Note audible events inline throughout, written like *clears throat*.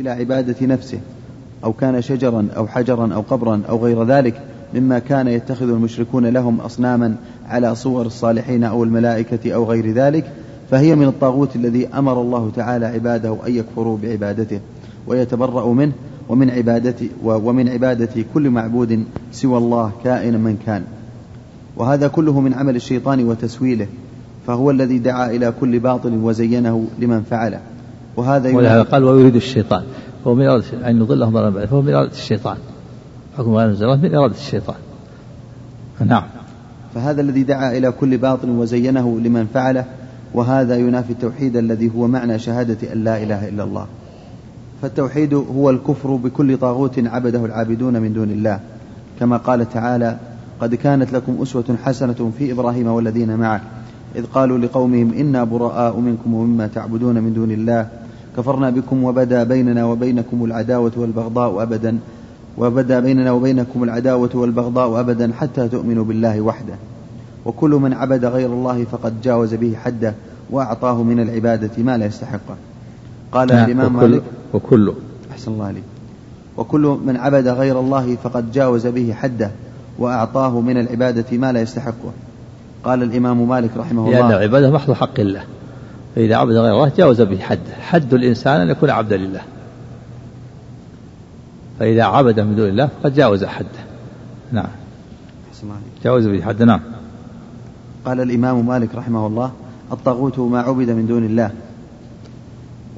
إلى عبادة نفسه أو كان شجرا أو حجرا أو قبرا أو غير ذلك مما كان يتخذ المشركون لهم أصناما على صور الصالحين أو الملائكة أو غير ذلك فهي من الطاغوت الذي أمر الله تعالى عباده أن يكفروا بعبادته ويتبرأوا منه ومن عبادته ومن عبادة كل معبود سوى الله كائنا من كان. وهذا كله من عمل الشيطان وتسويله فهو الذي دعا إلى كل باطل وزينه لمن فعله. وهذا ولهذا قال ويريد الشيطان. هو من إرادة أن يضلهم ضلالا بعيدا فهو من إرادة الشيطان. حكم غير من إرادة الشيطان. نعم. فهذا الذي دعا إلى كل باطل وزينه لمن فعله وهذا ينافي التوحيد الذي هو معنى شهادة أن لا إله إلا الله. فالتوحيد هو الكفر بكل طاغوت عبده العابدون من دون الله. كما قال تعالى قد كانت لكم أسوة حسنة في إبراهيم والذين معه. إذ قالوا لقومهم إنا براء منكم ومما تعبدون من دون الله. كفرنا بكم وبدا بيننا وبينكم العداوة والبغضاء أبدا. وبدا بيننا وبينكم العداوة والبغضاء أبدا حتى تؤمنوا بالله وحده. وكل من عبد غير الله فقد جاوز به حده وأعطاه من العبادة ما لا يستحقه قال نعم الإمام وكل مالك وكل أحسن الله عليك. وكل من عبد غير الله فقد جاوز به حده وأعطاه من العبادة ما لا يستحقه. قال الإمام مالك رحمه الله. لأن العبادة محض حق الله. فإذا عبد غير الله جاوز به حده حد الإنسان أن يكون عبدا لله. فإذا عبد من دون الله فقد جاوز حده. نعم. جاوز به حده نعم. قال الإمام مالك رحمه الله الطاغوت ما عبد من دون الله.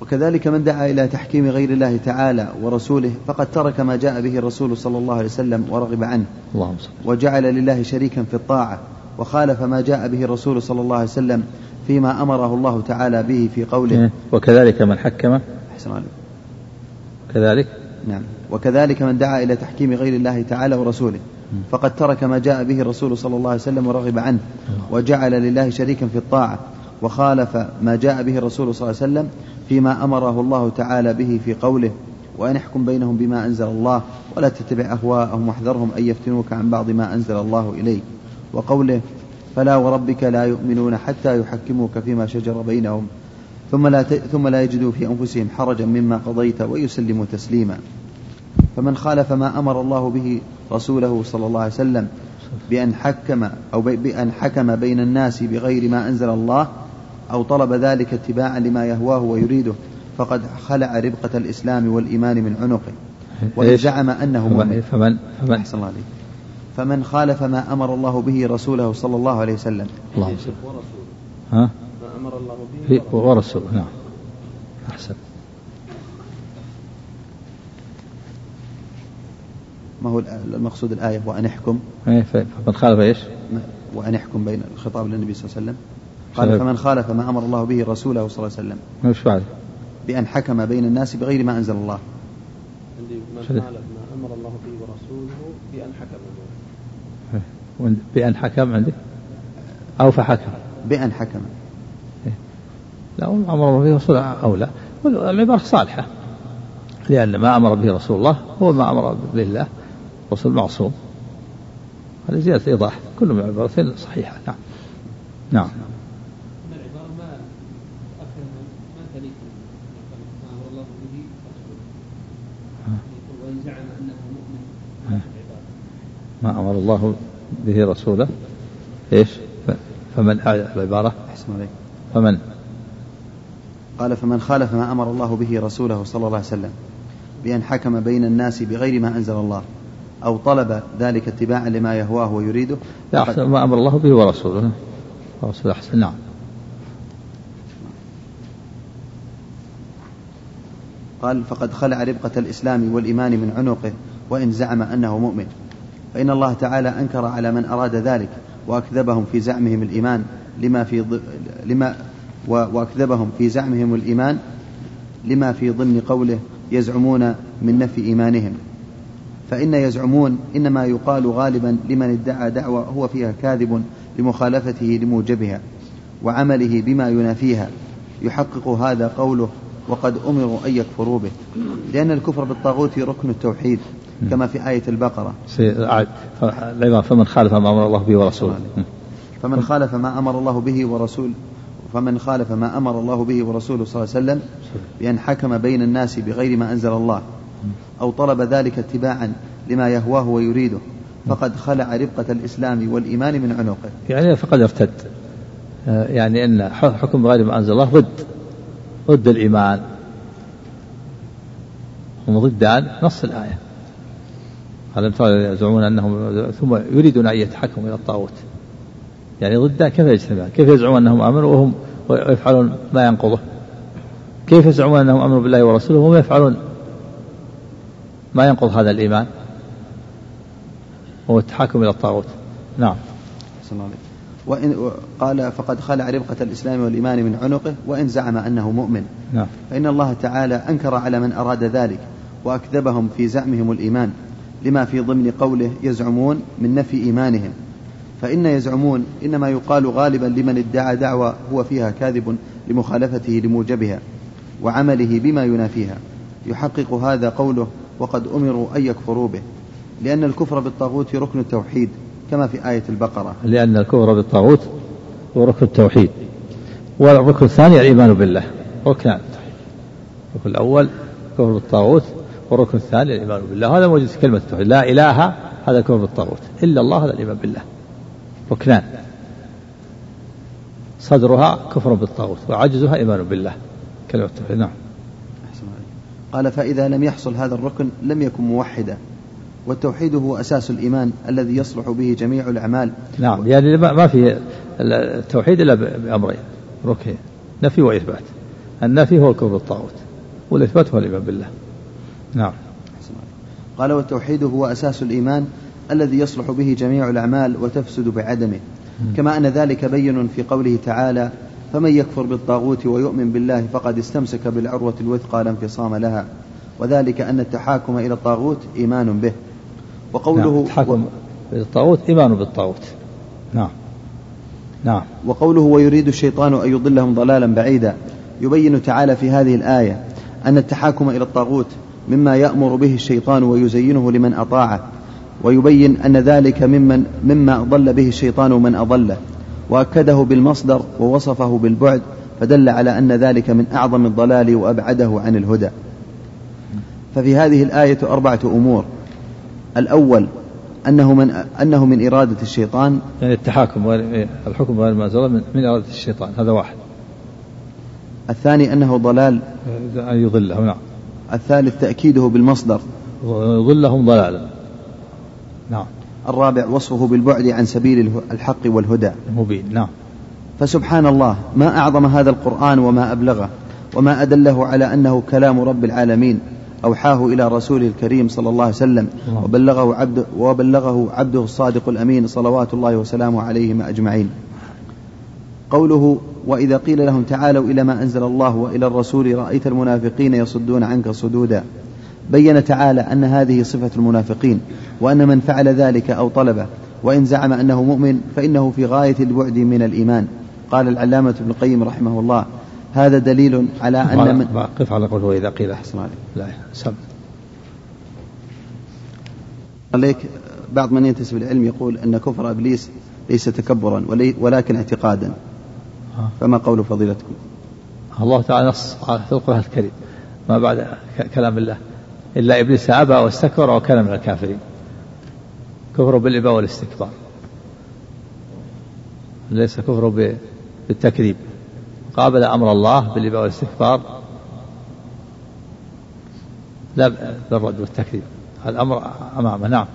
وكذلك من دعا إلى تحكيم غير الله تعالى ورسوله فقد ترك ما جاء به الرسول صلى الله عليه وسلم ورغب عنه. اللهم وجعل لله شريكا في الطاعة. وخالف ما جاء به الرسول صلى الله عليه وسلم فيما أمره الله تعالى به في قوله. إيه. وكذلك من حكم. أحسن كذلك. نعم. وكذلك من دعا إلى تحكيم غير الله تعالى ورسوله. فقد ترك ما جاء به الرسول صلى الله عليه وسلم ورغب عنه. وجعل لله شريكا في الطاعة. وخالف ما جاء به الرسول صلى الله عليه وسلم فيما أمره الله تعالى به في قوله وأن احكم بينهم بما أنزل الله ولا تتبع أهواءهم واحذرهم أن يفتنوك عن بعض ما أنزل الله إليك. وقوله فلا وربك لا يؤمنون حتى يحكموك فيما شجر بينهم ثم لا ثم لا يجدوا في أنفسهم حرجا مما قضيت ويسلموا تسليما. فمن خالف ما أمر الله به رسوله صلى الله عليه وسلم بأن حكم أو بأن حكم بين الناس بغير ما أنزل الله أو طلب ذلك اتباعا لما يهواه ويريده فقد خلع ربقة الإسلام والإيمان من عنقه. وإن زعم أنه مؤمن. فمن فمن أحسن الله عليك. فمن خالف ما أمر الله به رسوله صلى الله عليه وسلم. اللهم صل ها؟ ما أمر الله به ورسوله نعم. أحسن. ما هو المقصود الآية؟ وأن احكم. إيه، فمن خالف إيش؟ وأن احكم بين الخطاب للنبي صلى الله عليه وسلم. قال فمن خالف ما أمر الله به رسوله صلى الله عليه وسلم. إيش بعد؟ بأن حكم بين الناس بغير ما أنزل الله. عندي من خالف ما أمر الله به ورسوله بأن حكم بأن حكم عندك؟ أو فحكم. بأن حكم. لا أمر به رسول أو لا. العبارة صالحة. لأن ما أمر به رسول الله هو ما أمر به الله رسول معصوم. هذا زيادة إيضاح. كل من العبارتين صحيحة. نعم. نعم. ما أمر الله به رسوله. إيش؟ فمن العبارة؟ أحسن عليك. فمن؟ قال فمن خالف ما أمر الله به رسوله صلى الله عليه وسلم بأن حكم بين الناس بغير ما أنزل الله أو طلب ذلك اتباعا لما يهواه ويريده لا أحسن ما أمر الله به ورسوله. ورسوله أحسن نعم. قال فقد خلع ربقة الإسلام والإيمان من عنقه وإن زعم أنه مؤمن. فإن الله تعالى أنكر على من أراد ذلك وأكذبهم في زعمهم الإيمان لما في ض... لما وأكذبهم في زعمهم الإيمان لما في ضمن قوله يزعمون من نفي إيمانهم. فإن يزعمون إنما يقال غالبا لمن ادعى دعوة هو فيها كاذب لمخالفته لموجبها وعمله بما ينافيها. يحقق هذا قوله وقد أمروا أن يكفروا به لأن الكفر بالطاغوت ركن التوحيد. كما في آية البقرة. فمن خالف ما أمر الله به ورسوله. فمن خالف ما أمر الله به ورسول فمن خالف ما أمر الله به ورسوله صلى الله عليه وسلم بأن حكم بين الناس بغير ما أنزل الله أو طلب ذلك اتباعا لما يهواه ويريده فقد خلع ربقة الإسلام والإيمان من عنقه. يعني فقد ارتد. آه، يعني أن حكم بغير ما أنزل الله ضد ضد الإيمان. هم ضدان نص الآية. ترى يزعمون أنهم ثم يريدون أن يتحكموا إلى الطاغوت. يعني ضدان كيف يجتمعون كيف يزعمون أنهم آمنوا وهم ويفعلون ما ينقضه؟ كيف يزعمون أنهم آمنوا بالله ورسوله وهم يفعلون ما ينقض هذا الإيمان؟ هو التحاكم إلى الطاغوت. نعم. وإن قال فقد خلع ربقة الإسلام والإيمان من عنقه وإن زعم أنه مؤمن. نعم. فإن الله تعالى أنكر على من أراد ذلك وأكذبهم في زعمهم الإيمان. لما في ضمن قوله يزعمون من نفي إيمانهم. فإن يزعمون إنما يقال غالبا لمن ادعى دعوى هو فيها كاذب لمخالفته لموجبها وعمله بما ينافيها. يحقق هذا قوله وقد أمروا أن يكفروا به. لأن الكفر بالطاغوت ركن التوحيد كما في آية البقرة. لأن الكفر بالطاغوت هو ركن التوحيد. والركن الثاني الإيمان بالله. ركنان الركن الأول الكفر بالطاغوت والركن الثاني الإيمان بالله. هذا موجود في كلمة التوحيد. لا إله هذا الكفر بالطاغوت. إلا الله هذا الإيمان بالله. ركنان. صدرها كفر بالطاغوت. وعجزها إيمان بالله. كلمة التوحيد. نعم. قال فإذا لم يحصل هذا الركن لم يكن موحدا. والتوحيد هو أساس الإيمان الذي يصلح به جميع الأعمال. نعم. يعني ما في التوحيد إلا بأمرين. ركن. نفي وإثبات. النفي هو الكفر بالطاغوت. والإثبات هو الإيمان بالله. نعم. قال والتوحيد هو أساس الإيمان الذي يصلح به جميع الأعمال وتفسد بعدمه. كما أن ذلك بين في قوله تعالى فمن يكفر بالطاغوت ويؤمن بالله فقد استمسك بالعروة الوثقى لا انفصام لها. وذلك أن التحاكم إلى الطاغوت إيمان به. وقوله نعم التحاكم إلى الطاغوت إيمان بالطاغوت. نعم. نعم. وقوله ويريد الشيطان أن يضلهم ضلالا بعيدا. يبين تعالى في هذه الآية أن التحاكم إلى الطاغوت مما يأمر به الشيطان ويزينه لمن أطاعه ويبين أن ذلك ممن مما ضل به الشيطان من أضله وأكده بالمصدر ووصفه بالبعد فدل على أن ذلك من أعظم الضلال وأبعده عن الهدى. ففي هذه الآية أربعة أمور. الأول أنه من أنه من إرادة الشيطان. يعني التحاكم الحكم من, من إرادة الشيطان هذا واحد. الثاني أنه ضلال. أن يضله نعم. الثالث تأكيده بالمصدر. يضلهم ضلالا. نعم. الرابع وصفه بالبعد عن سبيل الحق والهدى. المبين نعم. فسبحان الله ما أعظم هذا القرآن وما أبلغه وما أدله على أنه كلام رب العالمين أوحاه إلى رسوله الكريم صلى الله عليه وسلم وبلغه عبد وبلغه عبده الصادق الأمين صلوات الله وسلامه عليهما أجمعين. قوله وإذا قيل لهم تعالوا إلى ما أنزل الله وإلى الرسول رأيت المنافقين يصدون عنك صدودا. بين تعالى أن هذه صفة المنافقين وأن من فعل ذلك أو طلبه وإن زعم أنه مؤمن فإنه في غاية البعد من الإيمان. قال العلامة ابن القيم رحمه الله هذا دليل على أن من قف على قوله وإذا قيل أحسن عليك. لا سب عليك. بعض من ينتسب العلم يقول أن كفر إبليس ليس تكبرا ولكن اعتقادا. فما قول فضيلتكم؟ الله تعالى نص في القرآن الكريم. ما بعد كلام الله. إلا إبليس أبى واستكبر وكان من الكافرين. كفر بالإباء والاستكبار. ليس كفر بالتكذيب. قابل أمر الله بالإباء والاستكبار. لا بالرد والتكذيب. الأمر أمامه. نعم.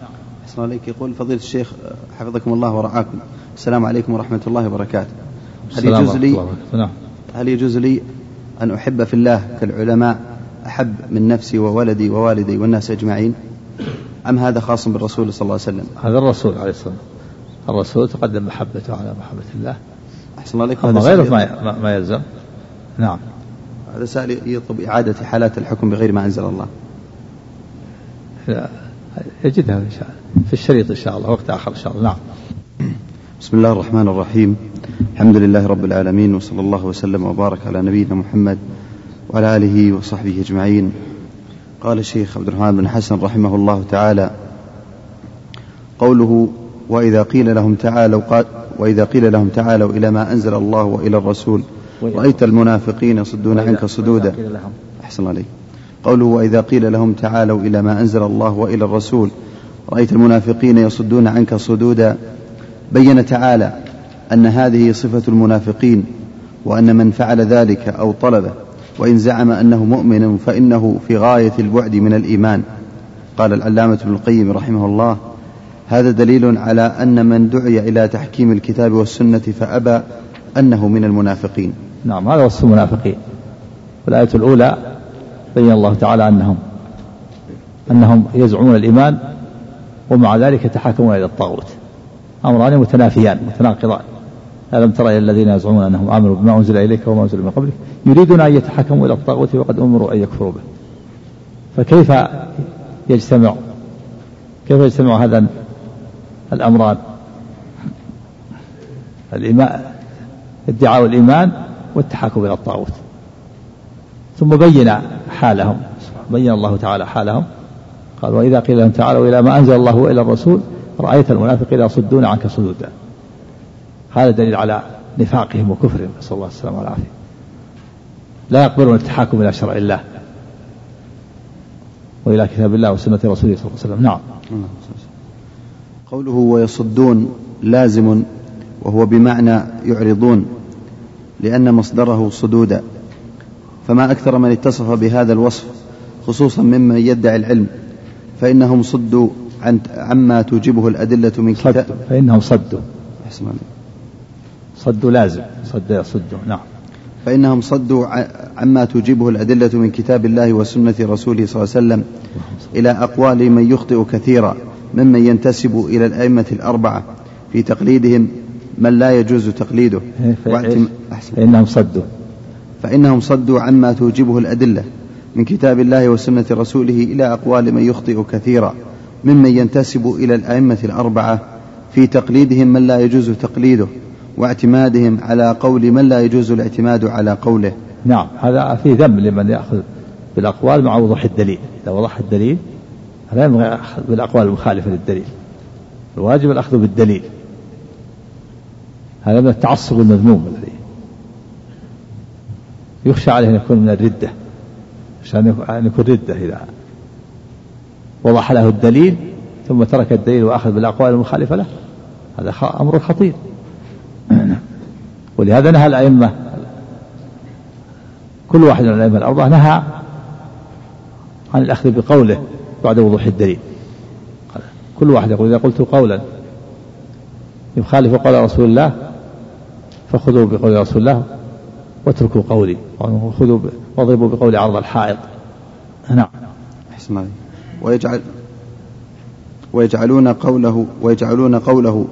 أحسن عليك يقول فضيلة الشيخ حفظكم الله ورعاكم. السلام عليكم ورحمة الله وبركاته. هل يجوز لي نعم. هل يجوز لي أن أحب في الله كالعلماء أحب من نفسي وولدي ووالدي والناس أجمعين؟ أم هذا خاص بالرسول صلى الله عليه وسلم؟ هذا الرسول عليه الصلاة والسلام. الرسول تقدم محبته على محبة الله. أحسن الله أما غيره ما, ما يلزم. نعم. هذا سائل يطلب إعادة حالات الحكم بغير ما أنزل الله. يجدها إن شاء الله. في الشريط إن شاء الله وقت آخر إن شاء الله. نعم. بسم الله الرحمن الرحيم. الحمد لله رب العالمين وصلى الله وسلم وبارك على نبينا محمد وعلى آله وصحبه أجمعين. قال الشيخ عبد الرحمن بن حسن رحمه الله تعالى قوله وإذا قيل لهم تعالوا وإذا قيل لهم تعالوا إلى ما أنزل الله وإلى الرسول. رأيت المنافقين يصدون عنك صدودا. أحسن عليك. قوله وإذا قيل لهم تعالوا إلى ما أنزل الله وإلى الرسول. رأيت المنافقين يصدون عنك صدودا. بين تعالى أن هذه صفة المنافقين وأن من فعل ذلك أو طلبه وإن زعم أنه مؤمن فإنه في غاية البعد من الإيمان. قال العلامة ابن القيم رحمه الله هذا دليل على أن من دعي إلى تحكيم الكتاب والسنة فأبى أنه من المنافقين. نعم هذا وصف المنافقين. الآية الأولى بين الله تعالى أنهم أنهم يزعمون الإيمان ومع ذلك يتحاكمون إلى الطاغوت. أمران متنافيان متناقضان. ألم ترى إلى الذين يزعمون أنهم آمنوا بما أنزل إليك وما أنزل من قبلك؟ يريدون أن يتحكموا إلى الطاغوت وقد أمروا أن يكفروا به. فكيف يجتمع كيف يجتمع هذا الأمران؟ الإيمان ادعاء الإيمان والتحاكم إلى الطاغوت. ثم بين حالهم بين الله تعالى حالهم. قال وإذا قيل لهم تعالوا إلى ما أنزل الله وإلى الرسول رأيت المنافقين يصدون عنك صدودا. هذا دليل على نفاقهم وكفرهم نسأل الله السلامة والعافية. لا يقبلون التحاكم إلى شرع الله وإلى كتاب الله وسنة رسوله صلى الله عليه وسلم. نعم. قوله ويصدون لازم وهو بمعنى يعرضون لأن مصدره صدودا فما أكثر من اتصف بهذا الوصف خصوصا ممن يدعي العلم فإنهم صدوا عن عما توجبه الأدلة من كتاب. فإنهم صدوا صدوا لازم. صد يصدوا نعم. فإنهم صدوا عما توجبه الأدلة من كتاب الله وسنة رسوله صلى الله عليه وسلم إلى أقوال من يخطئ كثيرا ممن ينتسب إلى الأئمة الأربعة في تقليدهم من لا يجوز تقليده. إيه، فإنهم صدوا فإنهم صدوا عما توجبه الأدلة من كتاب الله وسنة رسوله إلى أقوال من يخطئ كثيرا ممن ينتسب إلى الأئمة الأربعة في تقليدهم من لا يجوز تقليده واعتمادهم على قول من لا يجوز الاعتماد على قوله. نعم هذا في ذم لمن يأخذ بالأقوال مع وضوح الدليل. إذا وضح الدليل لا ينبغي الأخذ بالأقوال المخالفة للدليل. الواجب الأخذ بالدليل. هذا من التعصب المذموم الذي يخشى عليه أن يكون من الردة عشان أن يكون ردة إذا وضح له الدليل ثم ترك الدليل وأخذ بالأقوال المخالفة له. هذا أمر خطير. ولهذا نهى الأئمة كل واحد من الأئمة الأربعة نهى عن الأخذ بقوله بعد وضوح الدليل. كل واحد يقول إذا قلت قولا يخالف قول رسول الله فخذوا بقول رسول الله واتركوا قولي وخذوا واضربوا بقول عرض الحائط. نعم. أحسن ويجعل ويجعلون قوله ويجعلون قوله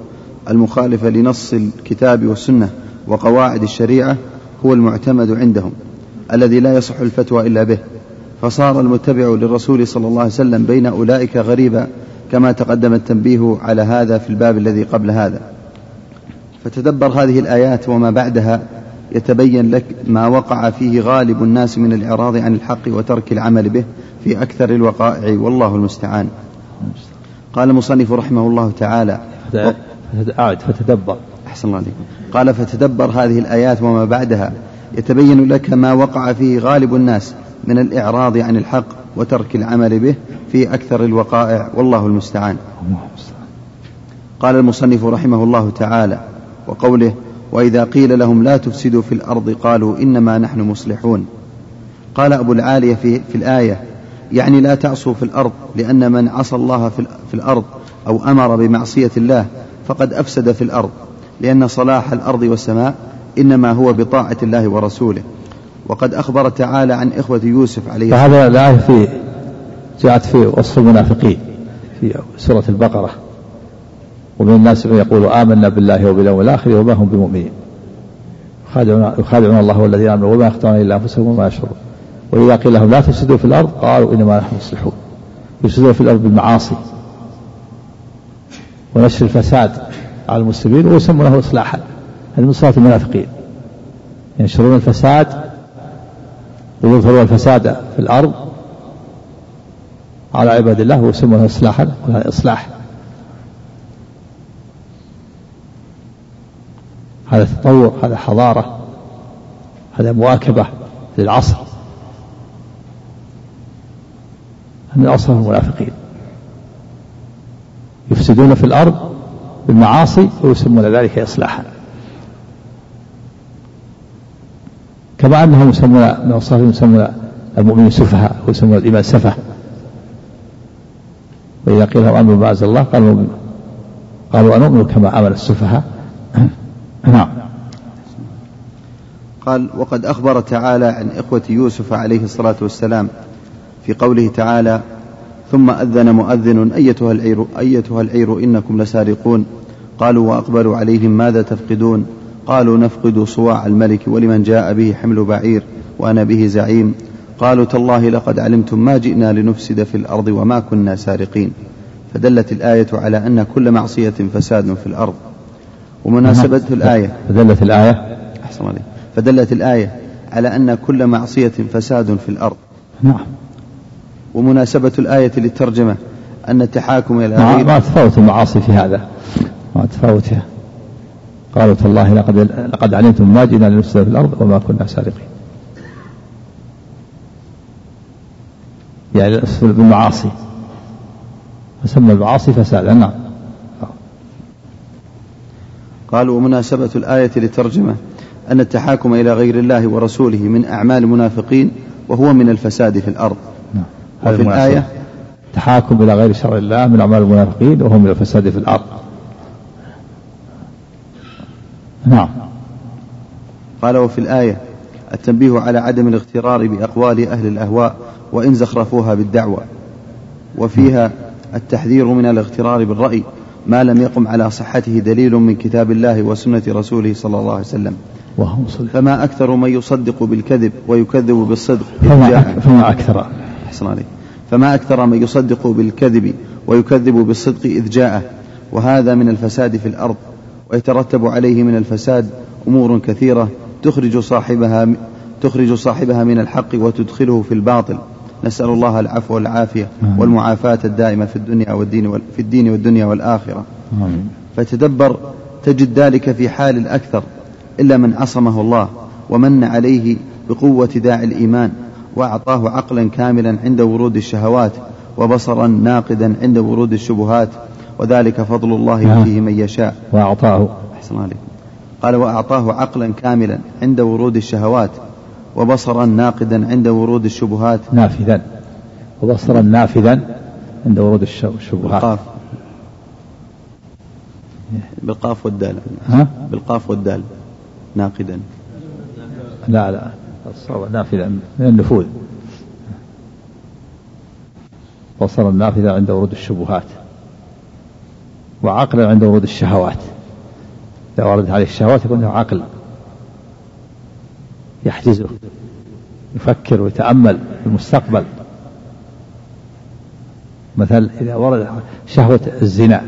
المخالف لنص الكتاب والسنة وقواعد الشريعة هو المعتمد عندهم الذي لا يصح الفتوى إلا به. فصار المتبع للرسول صلى الله عليه وسلم بين أولئك غريبا كما تقدم التنبيه على هذا في الباب الذي قبل هذا. فتدبر هذه الآيات وما بعدها يتبين لك ما وقع فيه غالب الناس من الإعراض عن الحق وترك العمل به في أكثر الوقائع والله المستعان. قال المصنف رحمه الله تعالى أعد فتدبر. أحسن الله عليكم. قال فتدبر هذه الآيات وما بعدها. يتبين لك ما وقع فيه غالب الناس من الإعراض عن الحق وترك العمل به في أكثر الوقائع والله المستعان. قال المصنف رحمه الله تعالى وقوله وإذا قيل لهم لا تفسدوا في الأرض قالوا إنما نحن مصلحون. قال أبو العالية في, في الآية يعني لا تعصوا في الأرض لأن من عصى الله في الأرض أو أمر بمعصية الله فقد أفسد في الأرض لأن صلاح الأرض والسماء إنما هو بطاعة الله ورسوله. وقد أخبر تعالى عن إخوة يوسف عليه السلام. فهذا الآية في جاءت في وصف المنافقين في سورة البقرة. ومن الناس من يقول آمنا بالله وباليوم الآخر وما هم بمؤمنين. يخادعون, يخادعون الله والذين آمنوا وما يخدعون إلا أنفسهم وما يشعرون. وإذا قيل لهم لا تفسدوا في الأرض قالوا إنما نحن مصلحون. يفسدون في الأرض بالمعاصي ونشر الفساد على المسلمين ويسمونه إصلاحا هذه من صفات المنافقين. ينشرون الفساد ويظهرون الفساد في الأرض على عباد الله ويسمونه إصلاحا إصلاح. هذا تطور هذا حضارة هذا مواكبة للعصر. من أصل المنافقين. يفسدون في الأرض بالمعاصي ويسمون ذلك إصلاحا. كما أنهم يسمون من أوصافهم يسمون المؤمنين سفهاء ويسمون الإيمان سفه وإذا قيل لهم أمنوا بما أنزل الله قالوا قالوا أنؤمن كما آمن السفهاء. *clears throat* نعم. قال وقد أخبر تعالى عن إخوة يوسف عليه الصلاة والسلام في قوله تعالى ثم أذن مؤذن أيتها العير, أيتها العير إنكم لسارقون. قالوا وأقبلوا عليهم ماذا تفقدون؟ قالوا نفقد صواع الملك ولمن جاء به حمل بعير وأنا به زعيم. قالوا تالله لقد علمتم ما جئنا لنفسد في الأرض وما كنا سارقين. فدلت الآية على أن كل معصية فساد في الأرض. ومناسبة الآية. فدلت الآية. أحسن عليك. فدلت الآية على أن كل معصية فساد في الأرض. نعم. ومناسبة الآية للترجمة أن التحاكم إلى ما, غير ما تفاوت المعاصي في هذا. ما تفاوتها قالوا تالله لقد لقد علمتم ما جئنا لنفسد في الأرض وما كنا سارقين. يعني بالمعاصي. فسمى المعاصي فسادا نعم. قالوا ومناسبة الآية للترجمة أن التحاكم إلى غير الله ورسوله من أعمال المنافقين وهو من الفساد في الأرض. وفي الآية تحاكم إلى غير شرع الله من أعمال المنافقين وهو من الفساد في الأرض. نعم. قال وفي الآية التنبيه على عدم الاغترار بأقوال أهل الأهواء وإن زخرفوها بالدعوة. وفيها التحذير من الاغترار بالرأي ما لم يقم على صحته دليل من كتاب الله وسنة رسوله صلى الله عليه وسلم. فما أكثر من يصدق بالكذب ويكذب بالصدق فما, فما أكثر. أحسن عليك. فما أكثر من يصدق بالكذب ويكذب بالصدق إذ جاءه وهذا من الفساد في الأرض ويترتب عليه من الفساد أمور كثيرة تخرج صاحبها تخرج صاحبها من الحق وتدخله في الباطل. نسأل الله العفو والعافية والمعافاة الدائمة في الدنيا والدين في الدين والدنيا والآخرة. فتدبر تجد ذلك في حال الأكثر إلا من عصمه الله ومن عليه بقوة داعي الإيمان. وأعطاه عقلا كاملا عند ورود الشهوات وبصرا ناقدا عند ورود الشبهات وذلك فضل الله يؤتيه من يشاء. وأعطاه. أحسن عليك قال وأعطاه عقلا كاملا عند ورود الشهوات وبصرا ناقدا عند ورود الشبهات. نافذا. وبصرا نافذا عند ورود الشبهات. بالقاف. بالقاف والدال. ها؟ بالقاف والدال. ناقدا. لا لا. الصواب نافذا من النفوذ. بصرا نافذا عند ورود الشبهات. وعقلا عند ورود الشهوات. إذا وردت عليه الشهوات يكون له عقل. يحجزه يفكر ويتأمل في المستقبل. مثلا إذا ورد شهوة الزنا.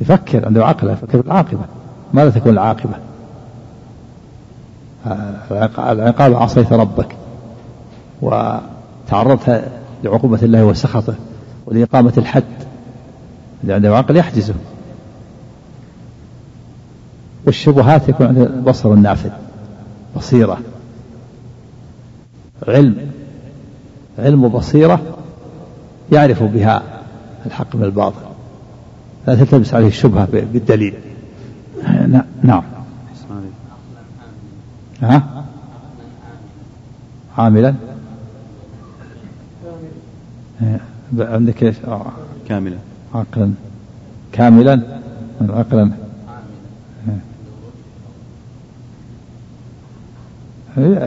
يفكر عنده عقل يفكر بالعاقبة. ماذا تكون العاقبة؟ العقاب عصيت ربك وتعرضت لعقوبة الله وسخطه ولإقامة الحد إذا عنده عقل يحجزه والشبهات يكون عنده بصر نافذ بصيرة علم علم وبصيرة يعرف بها الحق من الباطل لا تلتبس عليه الشبهة بالدليل. نعم. ها؟ عاملا عندك إيش؟ كاملا. عقلا. كاملا؟ عقلا.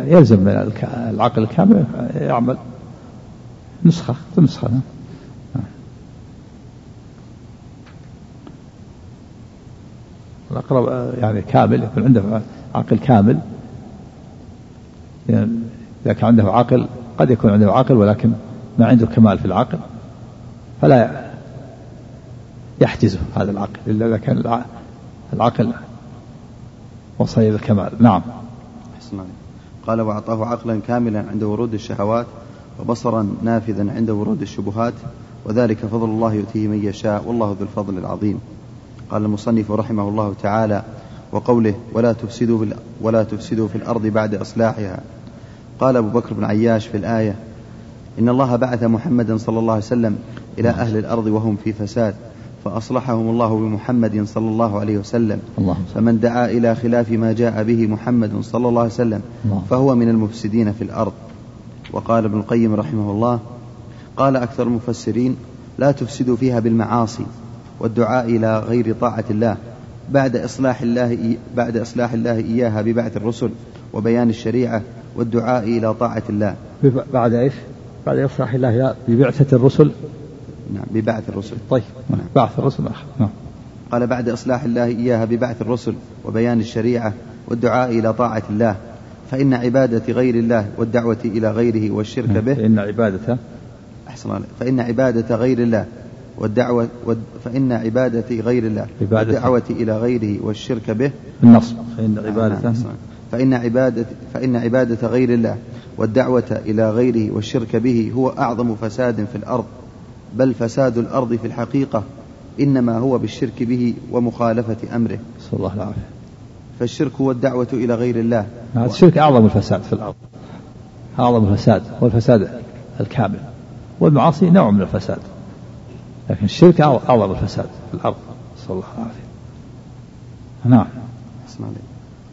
يلزم من العقل الكامل يعمل. نسخة نسخة. الأقرب يعني كامل يكون عنده عقل كامل. يعني إذا كان عنده عقل قد يكون عنده عقل ولكن ما عنده كمال في العقل فلا يحجزه هذا العقل إلا إذا كان العقل وصل إلى الكمال. نعم. قال وأعطاه عقلا كاملا عند ورود الشهوات وبصرا نافذا عند ورود الشبهات وذلك فضل الله يؤتيه من يشاء والله ذو الفضل العظيم. قال المصنف رحمه الله تعالى وقوله ولا تفسدوا ولا تفسدوا في الأرض بعد إصلاحها قال أبو بكر بن عياش في الآية إن الله بعث محمدا صلى الله عليه وسلم إلى أهل الأرض وهم في فساد فأصلحهم الله بمحمد صلى الله عليه وسلم. الله. فمن دعا إلى خلاف ما جاء به محمد صلى الله عليه وسلم الله. فهو من المفسدين في الأرض. وقال ابن القيم رحمه الله قال أكثر المفسرين لا تفسدوا فيها بالمعاصي والدعاء إلى غير طاعة الله بعد إصلاح الله بعد إصلاح الله إياها ببعث الرسل وبيان الشريعة والدعاء إلى طاعة الله. بعد إيش؟ بعد إصلاح الله ببعثة الرسل؟ نعم ببعث الرسل. طيب نعم. بعث الرسل نعم. قال بعد إصلاح الله إياها ببعث الرسل وبيان الشريعة والدعاء إلى طاعة الله. فإن عبادة غير الله والدعوة إلى غيره والشرك نعم. به. فإن عبادة. أحسن الله فإن عبادة غير الله والدعوة ود فإن عبادة غير الله والدعوة إلى غيره والشرك به. النصب فإن عبادة. فإن عبادة فإن عبادة غير الله والدعوة إلى غيره والشرك به هو أعظم فساد في الأرض بل فساد الأرض في الحقيقة إنما هو بالشرك به ومخالفة أمره. نسأل الله العافية. فالشرك هو الدعوة إلى غير الله. هذا الشرك أعظم الفساد في الأرض. أعظم الفساد هو الفساد الكامل. والمعاصي نوع من الفساد. لكن الشرك أعظم الفساد في الأرض. نسأل الله العافية. نعم.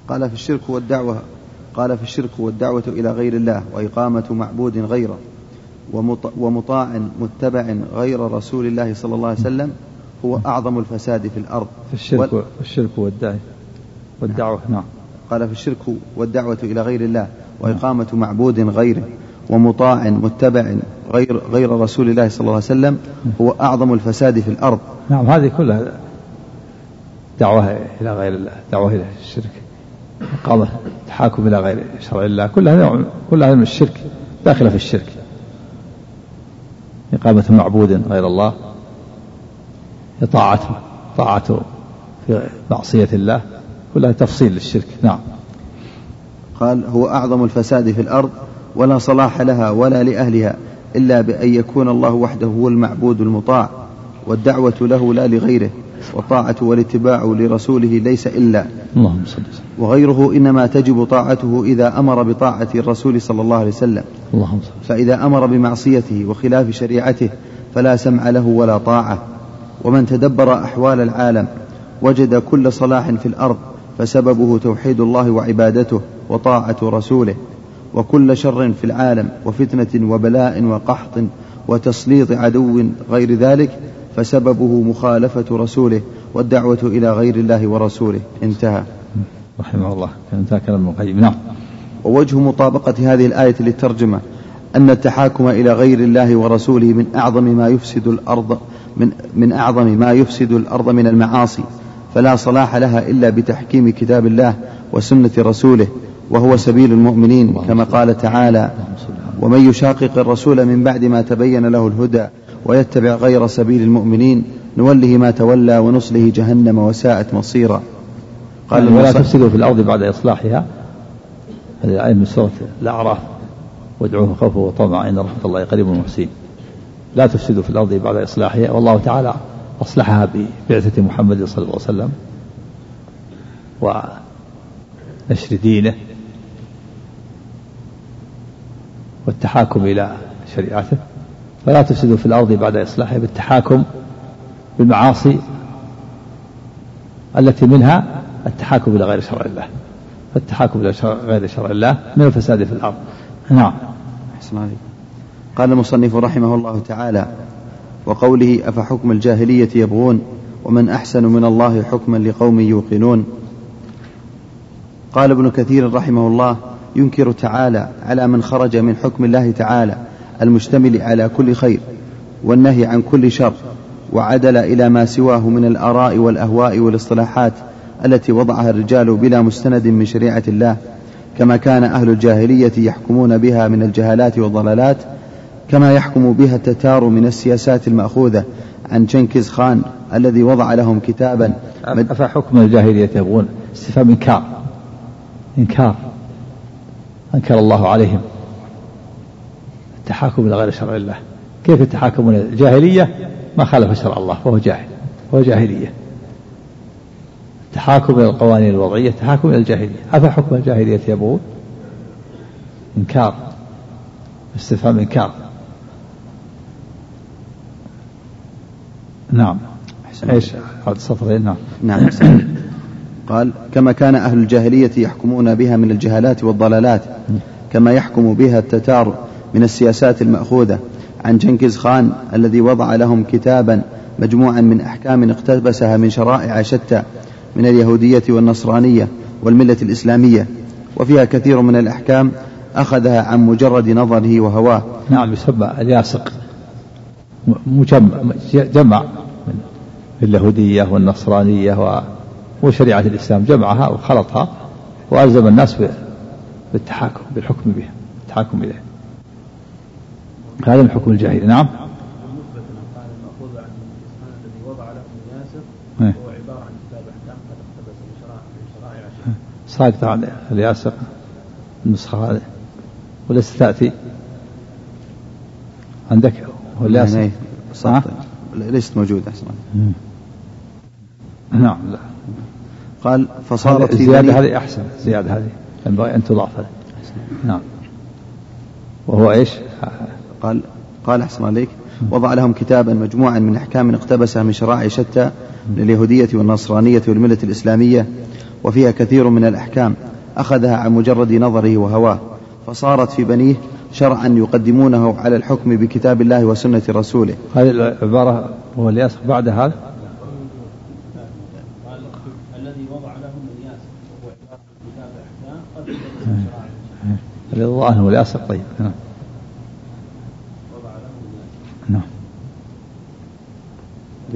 قال في الشرك والدعوة قال في الشرك والدعوة إلى غير الله وإقامة معبود غيره ومطاع متبع غير رسول الله صلى الله عليه وسلم هو أعظم الفساد في الأرض. في الشرك, وال... الشرك والدعوة والدعوة نعم. قال في الشرك والدعوة إلى غير الله وإقامة معبود غيره ومطاع متبع غير غير رسول الله صلى الله عليه وسلم هو أعظم الفساد في الأرض. نعم هذه كلها دعوة إلى غير الله دعوة إلى الشرك. إقامة تحاكم إلى غير شرع الله. كلها نوع كلها من الشرك. داخلة في الشرك. إقامة معبود غير الله. طاعته طاعته في معصية الله. كلها تفصيل للشرك. نعم. قال هو أعظم الفساد في الأرض ولا صلاح لها ولا لأهلها إلا بأن يكون الله وحده هو المعبود المطاع والدعوة له لا لغيره. والطاعة والاتباع لرسوله ليس إلا. اللهم صل وغيره إنما تجب طاعته إذا أمر بطاعة الرسول صلى الله عليه وسلم. اللهم صل فإذا أمر بمعصيته وخلاف شريعته فلا سمع له ولا طاعة. ومن تدبر أحوال العالم وجد كل صلاح في الأرض فسببه توحيد الله وعبادته وطاعة رسوله. وكل شر في العالم وفتنة وبلاء وقحط وتسليط عدو غير ذلك فسببه مخالفة رسوله والدعوة إلى غير الله ورسوله. انتهى. رحمه الله. انتهى كلام القيم. نعم. ووجه مطابقة هذه الآية للترجمة أن التحاكم إلى غير الله ورسوله من أعظم ما يفسد الأرض من من أعظم ما يفسد الأرض من المعاصي. فلا صلاح لها إلا بتحكيم كتاب الله وسنة رسوله وهو سبيل المؤمنين كما قال تعالى ومن يشاقق الرسول من بعد ما تبين له الهدى ويتبع غير سبيل المؤمنين نوله ما تولى ونصله جهنم وساءت مصيرا. قال يعني ولا تفسدوا في الأرض بعد إصلاحها. هذه الآية من سورة الأعراف. وادعوه خوفا وطمعا إن رحمة الله قريب المحسنين لا تفسدوا في الأرض بعد إصلاحها. والله تعالى أصلحها ببعثة محمد صلى الله عليه وسلم. ونشر دينه. والتحاكم إلى شريعته. فلا تفسدوا في الأرض بعد إصلاحها بالتحاكم بالمعاصي التي منها التحاكم إلى غير شرع الله. التحاكم إلى غير شرع الله من الفساد في الأرض. نعم. قال المصنف رحمه الله تعالى وقوله أفحكم الجاهلية يبغون ومن أحسن من الله حكما لقوم يوقنون. قال ابن كثير رحمه الله ينكر تعالى على من خرج من حكم الله تعالى. المشتمل على كل خير والنهي عن كل شر وعدل إلى ما سواه من الآراء والأهواء والاصطلاحات التي وضعها الرجال بلا مستند من شريعة الله كما كان أهل الجاهلية يحكمون بها من الجهالات والضلالات كما يحكم بها التتار من السياسات المأخوذة عن جنكيز خان الذي وضع لهم كتابا أفحكم الجاهلية يبغون استفهام إنكار. إنكار. أنكر الله عليهم. التحاكم إلى غير شرع الله. كيف يتحاكمون الجاهلية؟ ما خالف شرع الله وهو جاهل وهو جاهلية. التحاكم إلى القوانين الوضعية تحاكم إلى الجاهلية. أفحكم الجاهلية يبغون؟ إنكار. استفهام إنكار. نعم. إيش؟ سطرين نعم. نعم قال كما كان أهل الجاهلية يحكمون بها من الجهالات والضلالات كما يحكم بها التتار من السياسات المأخوذة. عن جنكيز خان الذي وضع لهم كتابا مجموعا من أحكام اقتبسها من شرائع شتى من اليهودية والنصرانية والملة الإسلامية وفيها كثير من الأحكام أخذها عن مجرد نظره وهواه. نعم يسمى الياسق. مجمع جمع اليهودية والنصرانية وشريعة الإسلام جمعها وخلطها وألزم الناس بالتحاكم بالحكم بها التحاكم إليه. هذا من حكم الجاهلية نعم عبارة عن الياسر النسخة هذه. وليست تأتي؟ عندك؟ هو الياسر ليست موجودة أحسن نعم لا. قال فصارت الزيادة هذه أحسن الزيادة هذه. ينبغي أن تضاف نعم. وهو إيش؟ قال قال أحسن عليك وضع لهم كتابا مجموعا من أحكام اقتبسها من شرائع شتى من اليهودية والنصرانية والملة الإسلامية وفيها كثير من الأحكام أخذها عن مجرد نظره وهواه فصارت في بنيه شرعا يقدمونه على الحكم بكتاب الله وسنة رسوله. هذه العبارة هو الياس بعد هذا؟ الذي وضع لهم الياس وهو كتاب أحكام قد وضع لهم الياس طيب نعم.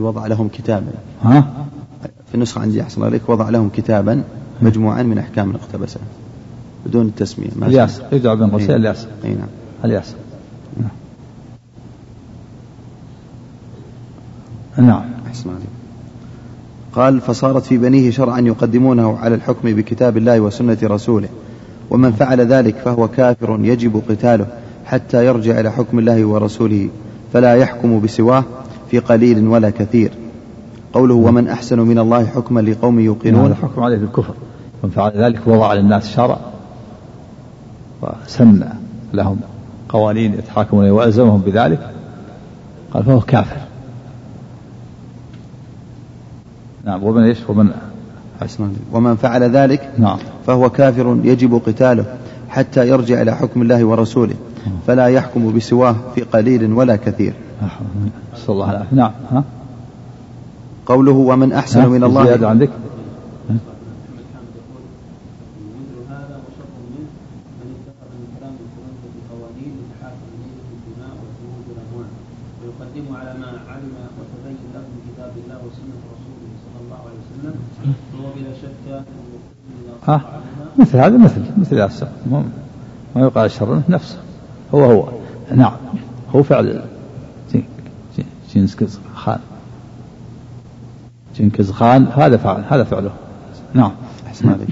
وضع لهم كتابا. ها؟ في النسخة عندي أحسن عليك وضع لهم كتابا مجموعا من أحكام اقتبسها بدون التسمية. الياس يدعى بين قوسين الياس. أي نعم. الياس. نعم. نعم. أحسن عليك. قال فصارت في بنيه شرعا يقدمونه على الحكم بكتاب الله وسنة رسوله ومن فعل ذلك فهو كافر يجب قتاله حتى يرجع إلى حكم الله ورسوله فلا يحكم بسواه في قليل ولا كثير. قوله ومن أحسن من الله حكما لقوم يوقنون. هذا حكم عليه بالكفر. من فعل ذلك وضع للناس شرع وسن لهم قوانين يتحاكمون وألزمهم بذلك. قال فهو كافر. نعم ومن إيش؟ ومن ومن فعل ذلك نعم. فهو كافر يجب قتاله حتى يرجع إلى حكم الله ورسوله. فلا يحكم بسواه في قليل ولا كثير. نسأل الله العافية نعم ها؟ قوله ومن أحسن من الله زيادة عندك ها؟ مثل هذا مثل مثل ياسر ما يقال شر نفسه. هو هو. نعم هو فعل جنكز خان جنكز خان هذا فعل هذا فعله. نعم. أحسن عليك.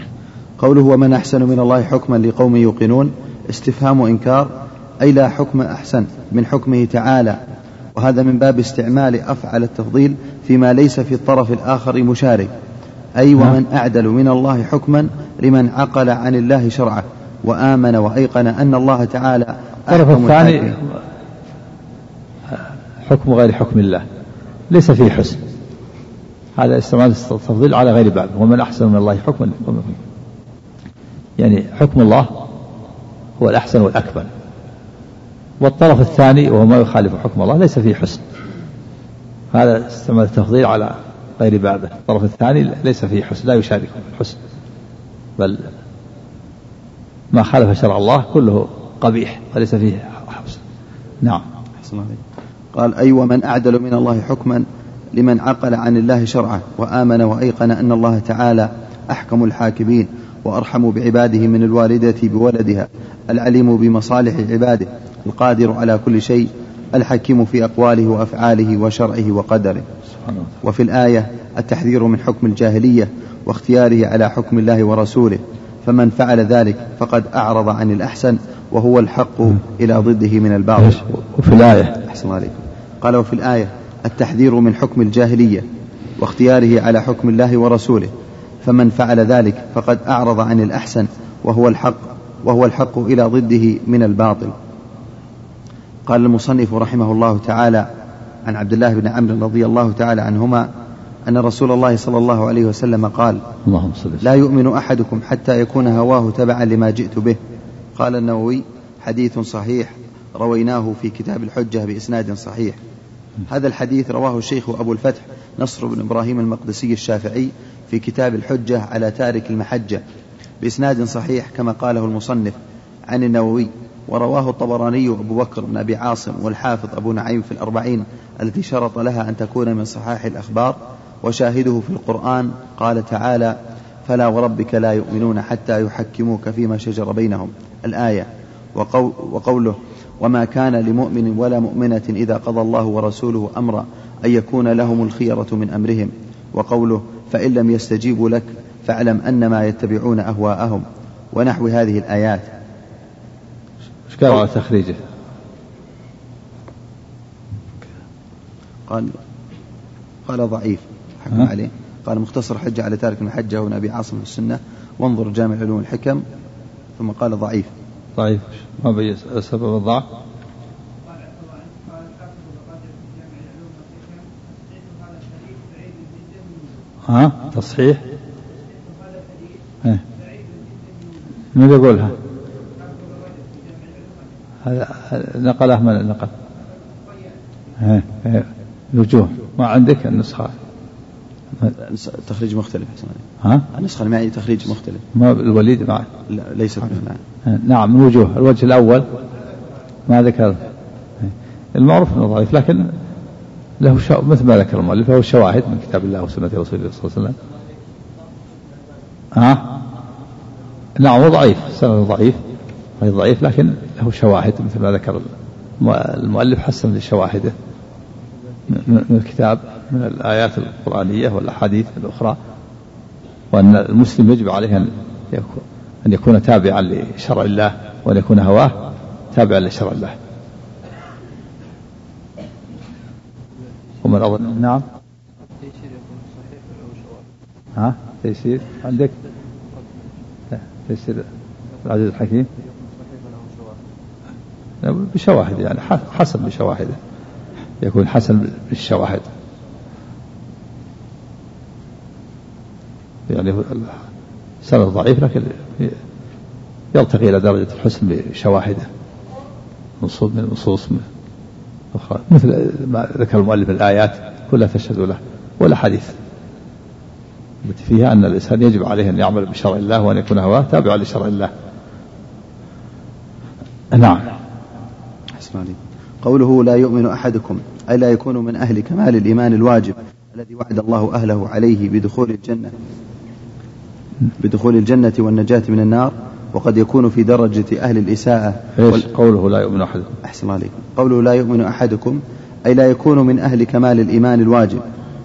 قوله ومن أحسن من الله حكما لقوم يوقنون استفهام إنكار أي لا حكم أحسن من حكمه تعالى. وهذا من باب استعمال أفعل التفضيل فيما ليس في الطرف الآخر مشارك. أي نعم. ومن أعدل من الله حكما لمن عقل عن الله شرعه وآمن وأيقن أن الله تعالى الطرف الثاني حكم غير حكم الله. ليس فيه حسن. هذا استعمال التفضيل على غير باب. ومن أحسن من الله حكما. يعني حكم الله هو الأحسن والأكمل والطرف الثاني وهو ما يخالف حكم الله ليس فيه حسن. هذا استعمال التفضيل على غير بابه الطرف الثاني ليس فيه حسن. لا يشارك في الحسن. بل ما خالف شرع الله كله قبيح وليس فيه حسن. نعم. حسن عليك. قال أي ومن أعدل من الله حكما لمن عقل عن الله شرعه وآمن وأيقن أن الله تعالى أحكم الحاكمين وأرحم بعباده من الوالدة بولدها العليم بمصالح عباده القادر على كل شيء الحكيم في أقواله وأفعاله وشرعه وقدره. وفي الآية التحذير من حكم الجاهلية واختياره على حكم الله ورسوله. فمن فعل ذلك فقد أعرض عن الأحسن وهو الحق إلى ضده من الباطل. وفي الآية. أحسن عليكم. قال وفي الآية التحذير من حكم الجاهلية واختياره على حكم الله ورسوله. فمن فعل ذلك فقد أعرض عن الأحسن وهو الحق وهو الحق إلى ضده من الباطل. قال المصنف رحمه الله تعالى عن عبد الله بن عمرو رضي الله تعالى عنهما أن رسول الله صلى الله عليه وسلم قال اللهم لا يؤمن أحدكم حتى يكون هواه تبعا لما جئت به. قال النووي حديث صحيح رويناه في كتاب الحجة بإسناد صحيح. هذا الحديث رواه الشيخ أبو الفتح نصر بن إبراهيم المقدسي الشافعي في كتاب الحجة على تارك المحجة بإسناد صحيح كما قاله المصنف عن النووي ورواه الطبراني أبو بكر بن أبي عاصم والحافظ أبو نعيم في الأربعين التي شرط لها أن تكون من صحاح الأخبار وشاهده في القرآن قال تعالى فلا وربك لا يؤمنون حتى يحكموك فيما شجر بينهم الآية وقول وقوله وما كان لمؤمن ولا مؤمنة إذا قضى الله ورسوله أمرا أن يكون لهم الخيرة من أمرهم. وقوله فإن لم يستجيبوا لك فاعلم أنما يتبعون أهواءهم. ونحو هذه الآيات. إيش قال على تخريجه؟ قال قال ضعيف. حكم؟ عليه. قال مختصر حجة على تارك المحجة وابن أبي عاصم في السنة. وانظر جامع علوم الحكم. ثم قال ضعيف. ضعيف ما بين سبب الضعف ها تصحيح إيه. من يقولها هذا من نقل إيه، إيه. ما عندك النسخة تخريج مختلف. ها؟ النسخة معي تخريج مختلف. ما الوليد معه لا ليست نعم نعم من وجوه الوجه الأول. ما ذكر. المعروف أنه ضعيف لكن له شو... مثل ما ذكر المؤلف له شواهد من كتاب الله وسنة رسول الله صلى الله عليه وسلم. ها؟ نعم هو ضعيف سند ضعيف ضعيف لكن له شواهد مثل ما ذكر المؤلف حسن لشواهده. من من الكتاب من الآيات القرآنية والأحاديث الأخرى. وأن المسلم يجب عليه أن يكون أن يكون تابعا لشرع الله وأن يكون هواه تابعا لشرع الله. ومن أظن نعم. ها؟ تيسير؟ عندك؟ تيسير العزيز الحكيم؟ بشواهد يعني حسن بشواهده يكون حسن بالشواهد. يعني سند ضعيف لكن يرتقي إلى درجة الحسن بشواهده. نصوص من نصوص أخرى. مثل ما ذكر المؤلف الآيات كلها تشهد له ولا حديث. التي فيها أن الإنسان يجب عليه أن يعمل بشرع الله وأن يكون هواه تابعا لشرع الله. نعم. حسن علي قوله لا يؤمن أحدكم أي لا يكون من أهل كمال الإيمان الواجب الذي وعد الله أهله عليه بدخول الجنة. بدخول الجنة والنجاة من النار وقد يكون في درجة أهل الإساءة إيش؟ قوله لا يؤمن أحدكم. أحسن الله عليكم. قوله لا يؤمن أحدكم أي لا يكون من أهل كمال الإيمان الواجب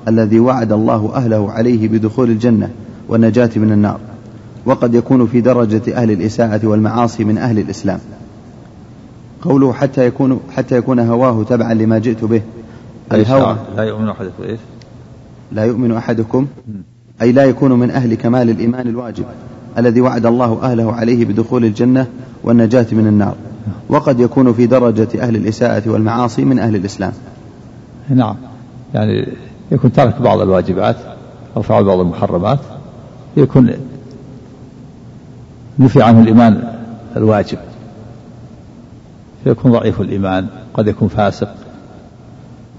الذي وعد الله أهله عليه بدخول الجنة والنجاة من النار. وقد يكون في درجة أهل الإساءة والمعاصي من أهل الإسلام. قوله حتى يكون حتى يكون هواه تبعا لما جئت به. الهوى لا يؤمن أحدكم. إيش؟ لا يؤمن أحدكم. أي لا يكون من أهل كمال الإيمان الواجب الذي وعد الله أهله عليه بدخول الجنة والنجاة من النار. وقد يكون في درجة أهل الإساءة والمعاصي من أهل الإسلام. نعم. يعني يكون ترك بعض الواجبات أو فعل بعض المحرمات يكون نفي عنه الإيمان الواجب. فيكون ضعيف الإيمان قد يكون فاسق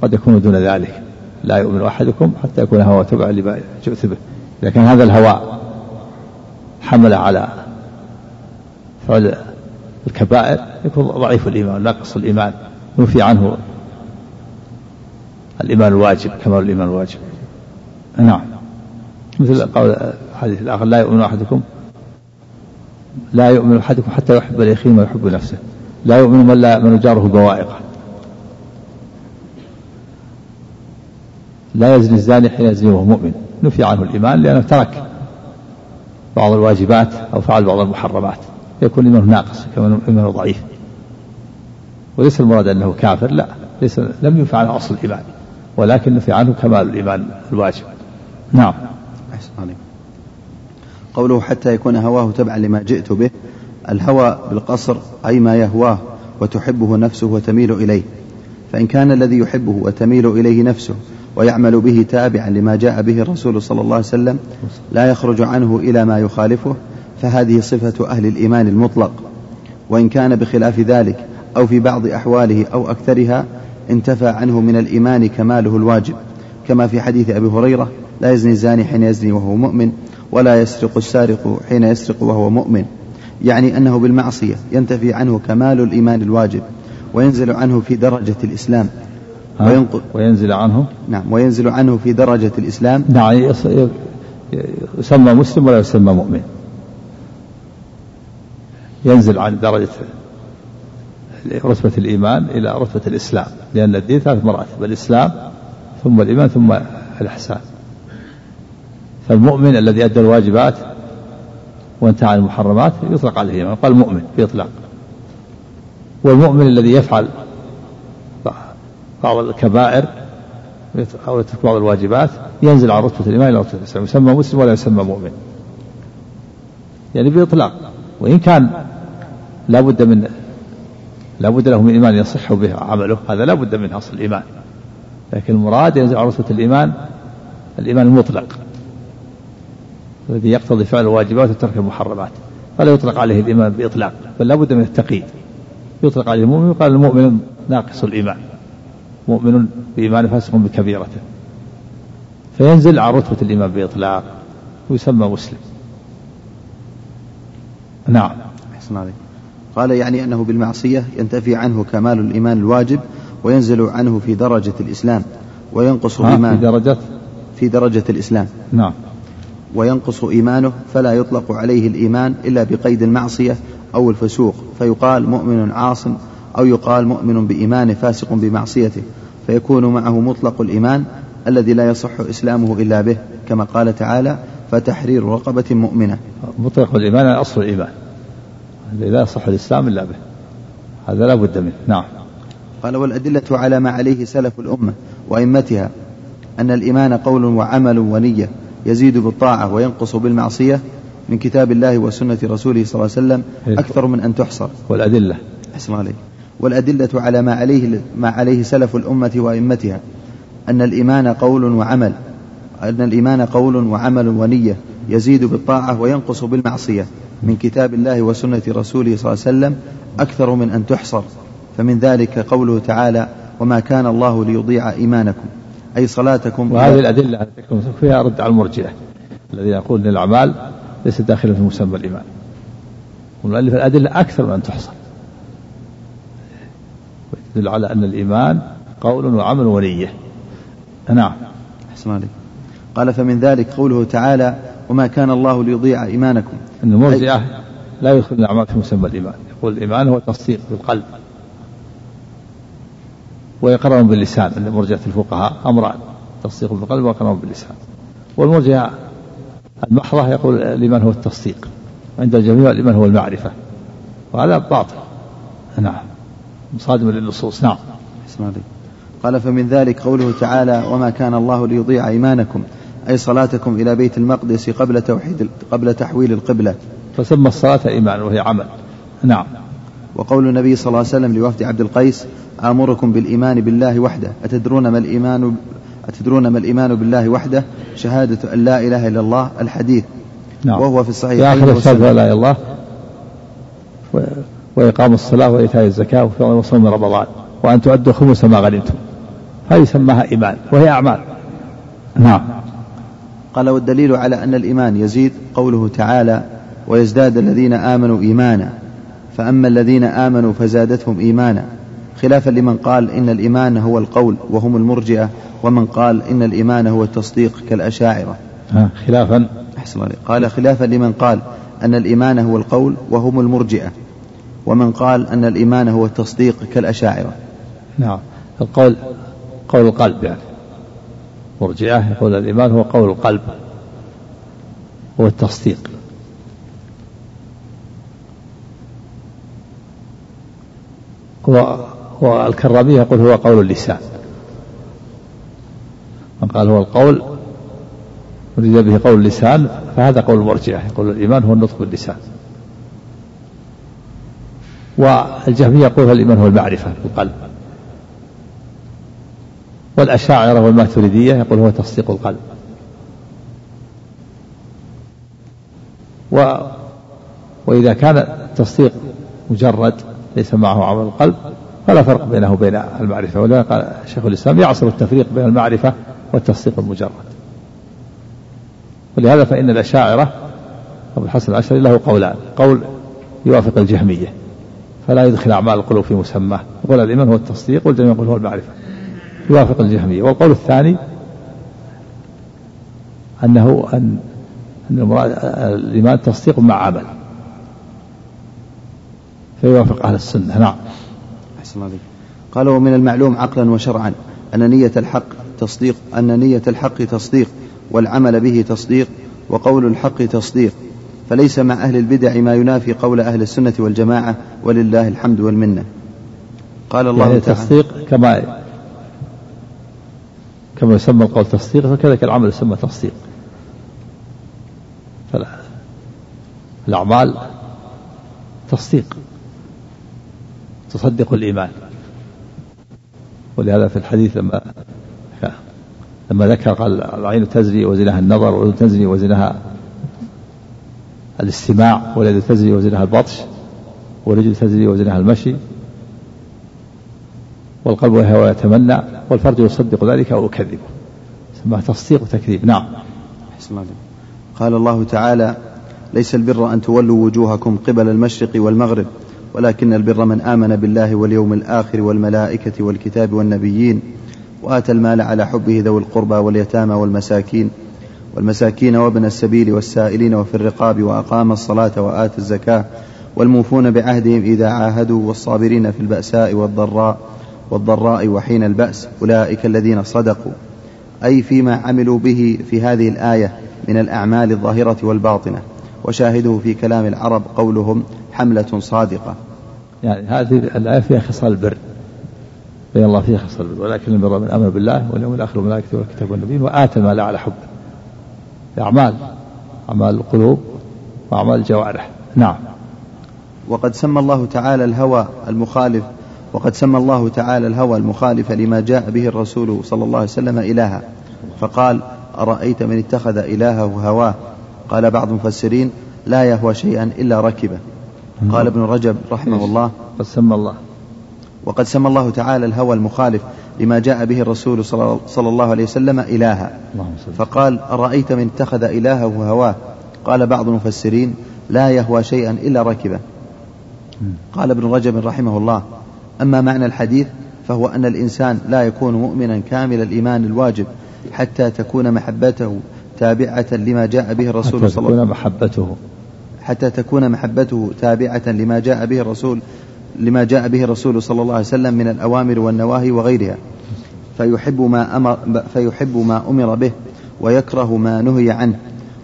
قد يكون دون ذلك. لا يؤمن أحدكم حتى يكون هوى تبعا لما جئت به. كان هذا الهوى حمل على فعل الكبائر يكون ضعيف الإيمان ناقص الإيمان نفي عنه الإيمان الواجب كمال الإيمان الواجب. نعم. مثل قول الحديث الآخر لا يؤمن أحدكم لا يؤمن أحدكم حتى يحب لأخيه ما يحب نفسه. لا يؤمن من لا من جاره بوائقه. لا يزني الزاني حين يزني وهو مؤمن. نفي عنه الإيمان لأنه ترك بعض الواجبات أو فعل بعض المحرمات. يكون إيمانه ناقص كما إيمانه ضعيف. وليس المراد أنه كافر لا. ليس لم ينفع عنه أصل الإيمان. ولكن نفي عنه كمال الإيمان الواجب. نعم. أحسن قوله حتى يكون هواه تبعا لما جئت به. الهوى بالقصر أي ما يهواه وتحبه نفسه وتميل إليه. فإن كان الذي يحبه وتميل إليه نفسه ويعمل به تابعا لما جاء به الرسول صلى الله عليه وسلم لا يخرج عنه إلى ما يخالفه فهذه صفة أهل الإيمان المطلق. وإن كان بخلاف ذلك أو في بعض أحواله أو أكثرها انتفى عنه من الإيمان كماله الواجب. كما في حديث أبي هريرة لا يزني الزاني حين يزني وهو مؤمن ولا يسرق السارق حين يسرق وهو مؤمن. يعني أنه بالمعصية ينتفي عنه كمال الإيمان الواجب وينزل عنه في درجة الإسلام. وينقل وينزل عنه؟ نعم وينزل عنه في درجة الإسلام. نعم يسمى مسلم ولا يسمى مؤمن؟ ينزل عن درجة رتبة الإيمان إلى رتبة الإسلام لأن الدين ثلاث مراتب الإسلام ثم الإيمان ثم الإحسان. فالمؤمن الذي أدى الواجبات وانتهى عن المحرمات يطلق عليه الإيمان قال مؤمن بإطلاق والمؤمن الذي يفعل بعض الكبائر أو يترك بعض الواجبات ينزل عن رتبة الإيمان إلى رتبة الإسلام يسمى مسلم ولا يسمى مؤمن. يعني بإطلاق. وإن كان لا بد من لا بد له من إيمان يصح به عمله هذا لا بد من أصل الإيمان. لكن المراد ينزل عن رتبة الإيمان الإيمان المطلق الذي يقتضي فعل الواجبات وترك المحرمات. فلا يطلق عليه الإيمان بإطلاق بل لا بد من التقييد. يطلق عليه المؤمن وقال المؤمن ناقص الإيمان. مؤمن بإيمان فاسق بكبيرته. فينزل عن رتبة الإيمان بإطلاق ويسمى مسلم. نعم. أحسن عليك. قال يعني أنه بالمعصية ينتفي عنه كمال الإيمان الواجب وينزل عنه في درجة الإسلام وينقص إيمانه في درجة؟ في درجة الإسلام. نعم. وينقص إيمانه فلا يطلق عليه الإيمان إلا بقيد المعصية أو الفسوق. فيقال مؤمن عاصم أو يقال مؤمن بإيمانه فاسق بمعصيته فيكون معه مطلق الإيمان الذي لا يصح إسلامه إلا به كما قال تعالى فتحرير رقبة مؤمنة مطلق الإيمان أصل الإيمان الذي لا يصح الإسلام إلا به. هذا لا بد منه. نعم. قال والأدلة على ما عليه سلف الأمة وأئمتها أن الإيمان قول وعمل ونية يزيد بالطاعة وينقص بالمعصية من كتاب الله وسنة رسوله صلى الله عليه وسلم أكثر من أن تحصر والأدلة. أحسن عليك. والأدلة على ما عليه ما عليه سلف الأمة وأئمتها أن الإيمان قول وعمل أن الإيمان قول وعمل ونية يزيد بالطاعة وينقص بالمعصية. من كتاب الله وسنة رسوله صلى الله عليه وسلم أكثر من أن تحصر. فمن ذلك قوله تعالى وما كان الله ليضيع إيمانكم أي صلاتكم وهذه الأدلة فيها رد على المرجئة الذين يقول أن الأعمال ليست داخلة في مسمى الإيمان. والمؤلف الأدلة أكثر من أن تحصر. يدل على أن الإيمان قول وعمل ونية. نعم. أحسن عليك قال فمن ذلك قوله تعالى وما كان الله ليضيع إيمانكم. أن المرجئة لا يدخل الأعمال في مسمى الإيمان. يقول الإيمان هو تصديق بالقلب ويقررون باللسان. أن مرجئة الفقهاء أمران. تصديق بالقلب ويقررون باللسان. والمرجئة المحضة يقول الإيمان هو التصديق. عند الجميع الإيمان هو المعرفة. وهذا باطل. نعم. مصادم للنصوص. نعم. قال فمن ذلك قوله تعالى وما كان الله ليضيع إيمانكم أي صلاتكم إلى بيت المقدس قبل توحيد قبل تحويل القبلة. فسمى الصلاة إيمان وهي عمل. نعم. وقول النبي صلى الله عليه وسلم لوفد عبد القيس آمركم بالإيمان بالله وحده. أتدرون ما الإيمان أتدرون ما الإيمان بالله وحده؟ شهادة أن لا إله إلا الله الحديث. نعم. وهو في الصحيح في آخر لا إله إلا الله. وإقام الصلاة وإيتاء الزكاة وصوم رمضان. وأن تؤدوا خمس ما غنمتم. هذه سماها إيمان وهي أعمال. نعم. قال والدليل على أن الإيمان يزيد قوله تعالى ويزداد الذين آمنوا إيمانا. فأما الذين آمنوا فزادتهم إيمانا. خلافا لمن قال إن الإيمان هو القول وهم المرجئة. ومن قال إن الإيمان هو التصديق كالأشاعرة. خلافا. أحسن قال خلافا لمن قال أن الإيمان هو القول وهم المرجئة. ومن قال أن الإيمان هو التصديق كالأشاعرة. نعم. القول قول القلب يعني. مرجئة يقول الإيمان هو قول القلب. هو التصديق. والكرامية يقول هو قول اللسان. من قال هو القول أريد به قول اللسان فهذا قول المرجئة. يقول الإيمان هو النطق باللسان. والجهمية يقول الإيمان هو المعرفة بالقلب والأشاعرة والماتريدية يقول هو تصديق القلب. و وإذا كان التصديق مجرد ليس معه عمل القلب فلا فرق بينه وبين المعرفة. ولذلك قال شيخ الإسلام يعصر التفريق بين المعرفة والتصديق المجرد. ولهذا فإن الأشاعرة أبو الحسن الأشعري له قولان. قول يوافق الجهمية. فلا يدخل أعمال القلوب في مسماه يقول الإيمان هو التصديق والجميع يقول هو المعرفة. يوافق الجهمية. والقول الثاني أنه أن أن الإيمان تصديق مع عمل. فيوافق أهل السنة. نعم. أحسن عليك. قال ومن المعلوم عقلا وشرعا أن نية الحق تصديق أن نية الحق تصديق والعمل به تصديق وقول الحق تصديق فليس مع أهل البدع ما ينافي قول أهل السنة والجماعة ولله الحمد والمنة. قال الله يعني تعالى تصديق كما كما يسمى القول تصديق فكذلك العمل يسمى تصديق. الأعمال تصديق. تصدق الإيمان. ولهذا في الحديث لما لما ذكر قال العين تزري وزنها النظر والأذن تزري وزنها الاستماع واليد تزري وزنها البطش والرجل تزري وزنها المشي والقلب يهوى ويتمنى والفرج يصدق ذلك أو يكذبه سماه تصديق وتكذيب. نعم. قال الله تعالى ليس البر أن تولوا وجوهكم قبل المشرق والمغرب ولكن البر من آمن بالله واليوم الآخر والملائكة والكتاب والنبيين وآتى المال على حبه ذوي القربى واليتامى والمساكين والمساكين وابن السبيل والسائلين وفي الرقاب وأقام الصلاة وآتى الزكاة والموفون بعهدهم إذا عاهدوا والصابرين في البأساء والضراء والضراء وحين البأس أولئك الذين صدقوا. أي فيما عملوا به في هذه الآية من الأعمال الظاهرة والباطنة. وشاهده في كلام العرب قولهم حملة صادقة. يعني هذه الآية فيها خصال البر بين الله فيها خصال البر ولكن البر من آمن بالله واليوم الآخر والملائكة والكتاب والنبيين وآتى المال على حبه أعمال أعمال القلوب وأعمال الجوارح. نعم. وقد سمى الله تعالى الهوى المخالف وقد سمى الله تعالى الهوى المخالف لما جاء به الرسول صلى الله عليه وسلم إلها. فقال أرأيت من اتخذ إلهه هواه قال بعض المفسرين لا يهوى شيئا إلا ركبه. قال ابن رجب رحمه الله قد سمى الله. وقد سمى الله تعالى الهوى المخالف لما جاء به الرسول صلى الله عليه وسلم إلها. فقال أرأيت من اتخذ إلهه هواه؟ قال بعض المفسرين لا يهوى شيئا إلا ركبه قال ابن رجب رحمه الله أما معنى الحديث فهو أن الإنسان لا يكون مؤمنا كامل الإيمان الواجب حتى تكون محبته تابعة لما جاء به الرسول صلى الله عليه وسلم. محبته. حتى تكون محبته تابعة لما جاء به الرسول لما جاء به الرسول صلى الله عليه وسلم من الأوامر والنواهي وغيرها. فيحب ما أمر فيحب ما أمر به ويكره ما نهي عنه.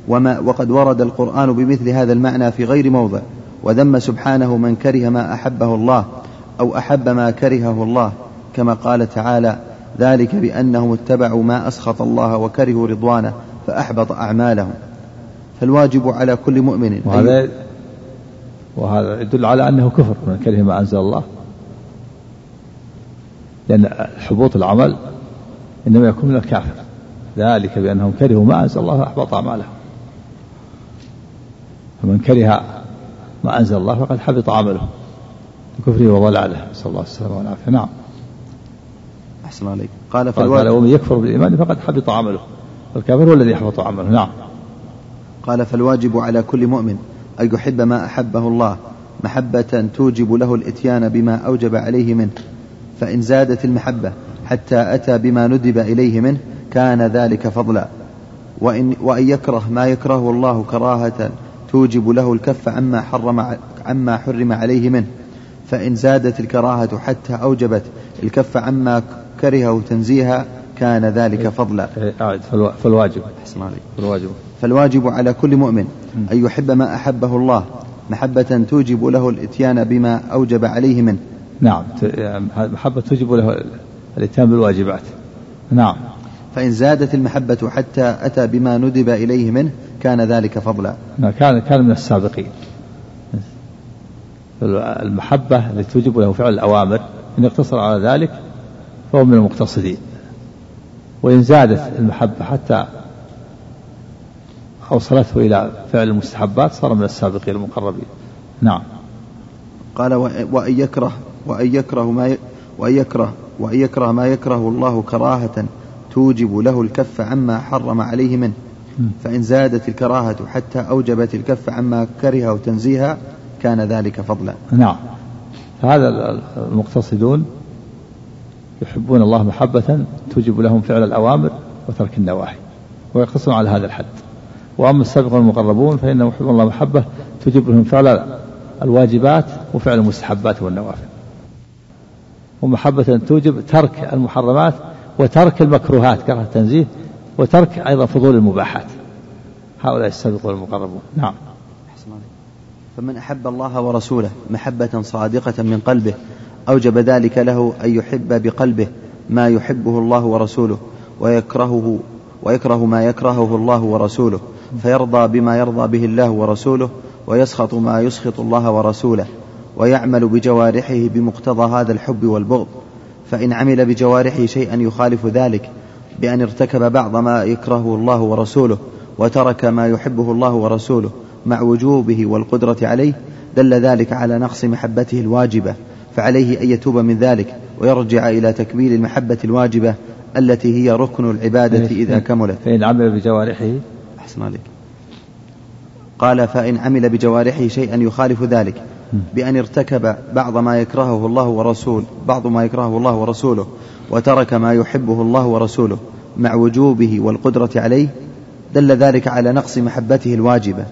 وما وقد ورد القرآن بمثل هذا المعنى في غير موضع. وذم سبحانه من كره ما أحبه الله أو أحب ما كرهه الله. كما قال تعالى ذلك بأنهم اتبعوا ما أسخط الله وكرهوا رضوانه فأحبط أعمالهم. فالواجب على كل مؤمن وهذا وهذا يدل على أنه كفر من كره ما أنزل الله. لأن حبوط العمل إنما يكون من الكافر. ذلك بأنهم كرهوا ما أنزل الله فأحبط أعمالهم. فمن كره ما أنزل الله فقد حبط عمله. بكفره وضلاله نسأل الله السلامة والعافية. نعم. أحسن عليك. قال فالواجب ومن يكفر بالإيمان فقد حبط عمله. والكافر هو الذي يحبط عمله. نعم. قال فالواجب على كل مؤمن أن يحب ما أحبه الله محبة توجب له الإتيان بما أوجب عليه منه. فإن زادت المحبة حتى أتى بما ندب إليه منه كان ذلك فضلا. وإن, وأن يكره ما يكرهه الله كراهة توجب له الكف عما حرم عما حرم عليه منه. فإن زادت الكراهة حتى أوجبت الكف عما كرهه تنزيها كان ذلك فضلا. آه، فالواجب. فالواجب. فالواجب على كل مؤمن أن يحب ما أحبه الله. محبة توجب له الإتيان بما أوجب عليه منه. نعم. محبة توجب له الإتيان بالواجبات. نعم. فإن زادت المحبة حتى أتى بما ندب إليه منه كان ذلك فضلا. نعم، كان كان من السابقين. المحبة التي توجب له فعل الأوامر إن اقتصر على ذلك فهو من المقتصدين. وإن زادت المحبة حتى أوصلته إلى فعل المستحبات صار من السابقين المقربين. نعم. قال وأن يكره وأن يكره ما وأن يكره وأن يكره ما يكره الله كراهة توجب له الكف عما حرم عليه منه. فإن زادت الكراهة حتى أوجبت الكف عما كره تنزيها كان ذلك فضلا. نعم. فهذا المقتصدون يحبون الله محبة توجب لهم فعل الأوامر وترك النواهي ويقتصرون على هذا الحد. وأما السابقون المقربون فإنهم يحبون الله محبة توجب لهم فعل الواجبات وفعل المستحبات والنوافل. ومحبة توجب ترك المحرمات وترك المكروهات كره التنزيه وترك أيضا فضول المباحات. هؤلاء السابقون المقربون نعم. فمن أحب الله ورسوله محبة صادقة من قلبه أوجب ذلك له أن يحب بقلبه ما يحبه الله ورسوله ويكرهه ويكره ما يكرهه الله ورسوله فيرضى بما يرضى به الله ورسوله ويسخط ما يسخط الله ورسوله ويعمل بجوارحه بمقتضى هذا الحب والبغض. فإن عمل بجوارحه شيئا يخالف ذلك بأن ارتكب بعض ما يكرهه الله ورسوله وترك ما يحبه الله ورسوله مع وجوبه والقدرة عليه دل ذلك على نقص محبته الواجبة. فعليه أن يتوب من ذلك ويرجع إلى تكميل المحبة الواجبة التي هي ركن العبادة إذا كملت. فإن عمل بجوارحه؟ أحسن عليك. قال فإن عمل بجوارحه شيئا يخالف ذلك بأن ارتكب بعض ما يكرهه الله ورسول بعض ما يكرهه الله ورسوله وترك ما يحبه الله ورسوله مع وجوبه والقدرة عليه دل ذلك على نقص محبته الواجبة.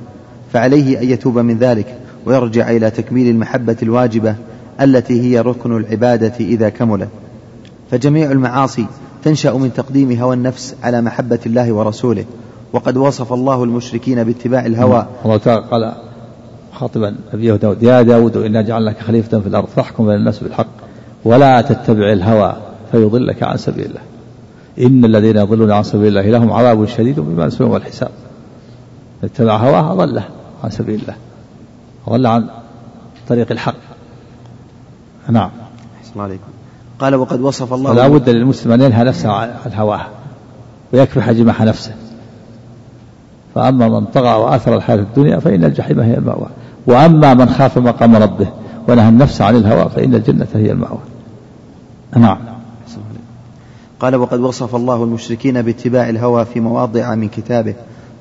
فعليه أن يتوب من ذلك ويرجع إلى تكميل المحبة الواجبة التي هي ركن العبادة إذا كملت. فجميع المعاصي تنشأ من تقديم هوى النفس على محبة الله ورسوله. وقد وصف الله المشركين باتباع الهوى. الله تعالى قال خاطبا أبيه داود يا داود إنا جعلناك خليفة في الأرض فاحكم بين الناس بالحق ولا تتبع الهوى فيضلك عن سبيل الله. إن الذين يضلون عن سبيل الله لهم عذاب شديد بما يسلون الحساب اتبع هواه أضله عن سبيل الله أضل عن طريق الحق. نعم. الله عليكم. قال وقد وصف الله لا بد للمسلم أن ينهى نفسه عن هواه ويكفح جماح نفسه. فأما من طغى وآثر الحياة الدنيا فإن الجحيم هي المأوى. وأما من خاف مقام ربه ونهى النفس عن الهوى فإن الجنة هي المأوى. نعم. قال وقد وصف الله المشركين باتباع الهوى في مواضع من كتابه.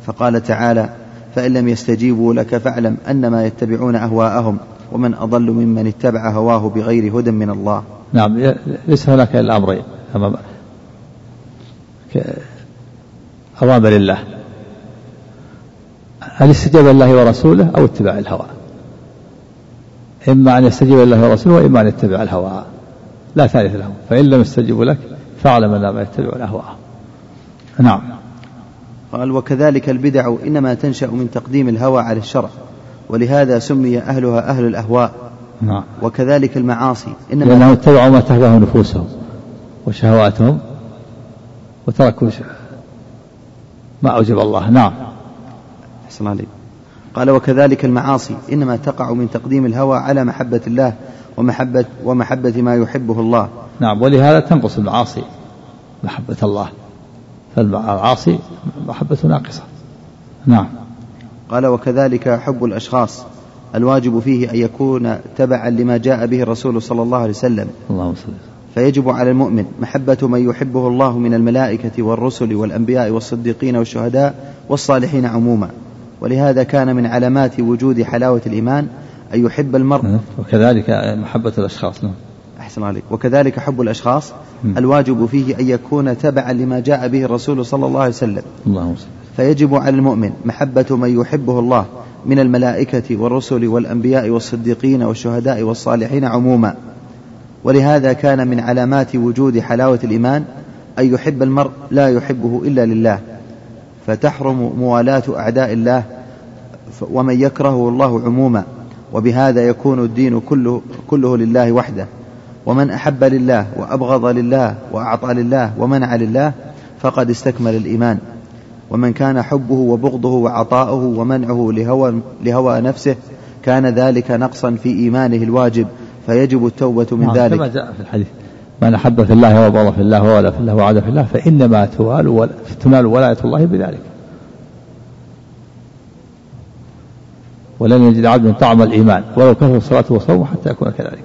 فقال تعالى فإن لم يستجيبوا لك فاعلم أنما يتبعون أهواءهم ومن أضل ممن اتبع هواه بغير هدى من الله. نعم ليس هناك إلا أمرين. أوامر الله. الاستجابة لله ورسوله أو اتباع الهوى؟ إما أن يستجيب لله ورسوله وإما أن يتبع الهوى. لا ثالث له فإن لم يستجيبوا لك فاعلم أنما يتبعون أهواءهم. نعم. قال وكذلك البدع إنما تنشأ من تقديم الهوى على الشرع ولهذا سمي أهلها أهل الأهواء. نعم. وكذلك المعاصي إنما لأنهم اتبعوا ما تهواه نفوسهم وشهواتهم وتركوا ما أوجب الله. نعم. أحسن عليك. قال وكذلك المعاصي إنما تقع من تقديم الهوى على محبة الله ومحبة ومحبة ما يحبه الله. نعم. ولهذا تنقص المعاصي محبة الله. فالمعاصي محبة ناقصة. نعم. قال وكذلك حب الأشخاص الواجب فيه أن يكون تبعا لما جاء به الرسول صلى الله عليه وسلم. اللهم صل فيجب على المؤمن محبة من يحبه الله من الملائكة والرسل والأنبياء والصديقين والشهداء والصالحين عموما. ولهذا كان من علامات وجود حلاوة الإيمان أن يحب المرء. وكذلك محبة الأشخاص. نعم. أحسن عليك. وكذلك حب الأشخاص الواجب فيه أن يكون تبعا لما جاء به الرسول صلى الله عليه وسلم. اللهم فيجب على المؤمن محبة من يحبه الله من الملائكة والرسل والأنبياء والصديقين والشهداء والصالحين عموما. ولهذا كان من علامات وجود حلاوة الإيمان أن يحب المرء لا يحبه إلا لله. فتحرم موالاة أعداء الله ومن يكرهه الله عموما. وبهذا يكون الدين كله, كله لله وحده. ومن أحب لله وأبغض لله وأعطى لله ومنع لله فقد استكمل الإيمان. ومن كان حبه وبغضه وعطاؤه ومنعه لهوى, لهوى نفسه كان ذلك نقصا في إيمانه الواجب فيجب التوبة من نعم، ذلك. كما جاء في الحديث من أحب في الله وبغض في الله وولى في الله وعاد في الله فإنما توال تنال ولاية الله بذلك. ولن يجد عبد طعم الإيمان ولو كثر صلاته وصومه حتى يكون كذلك.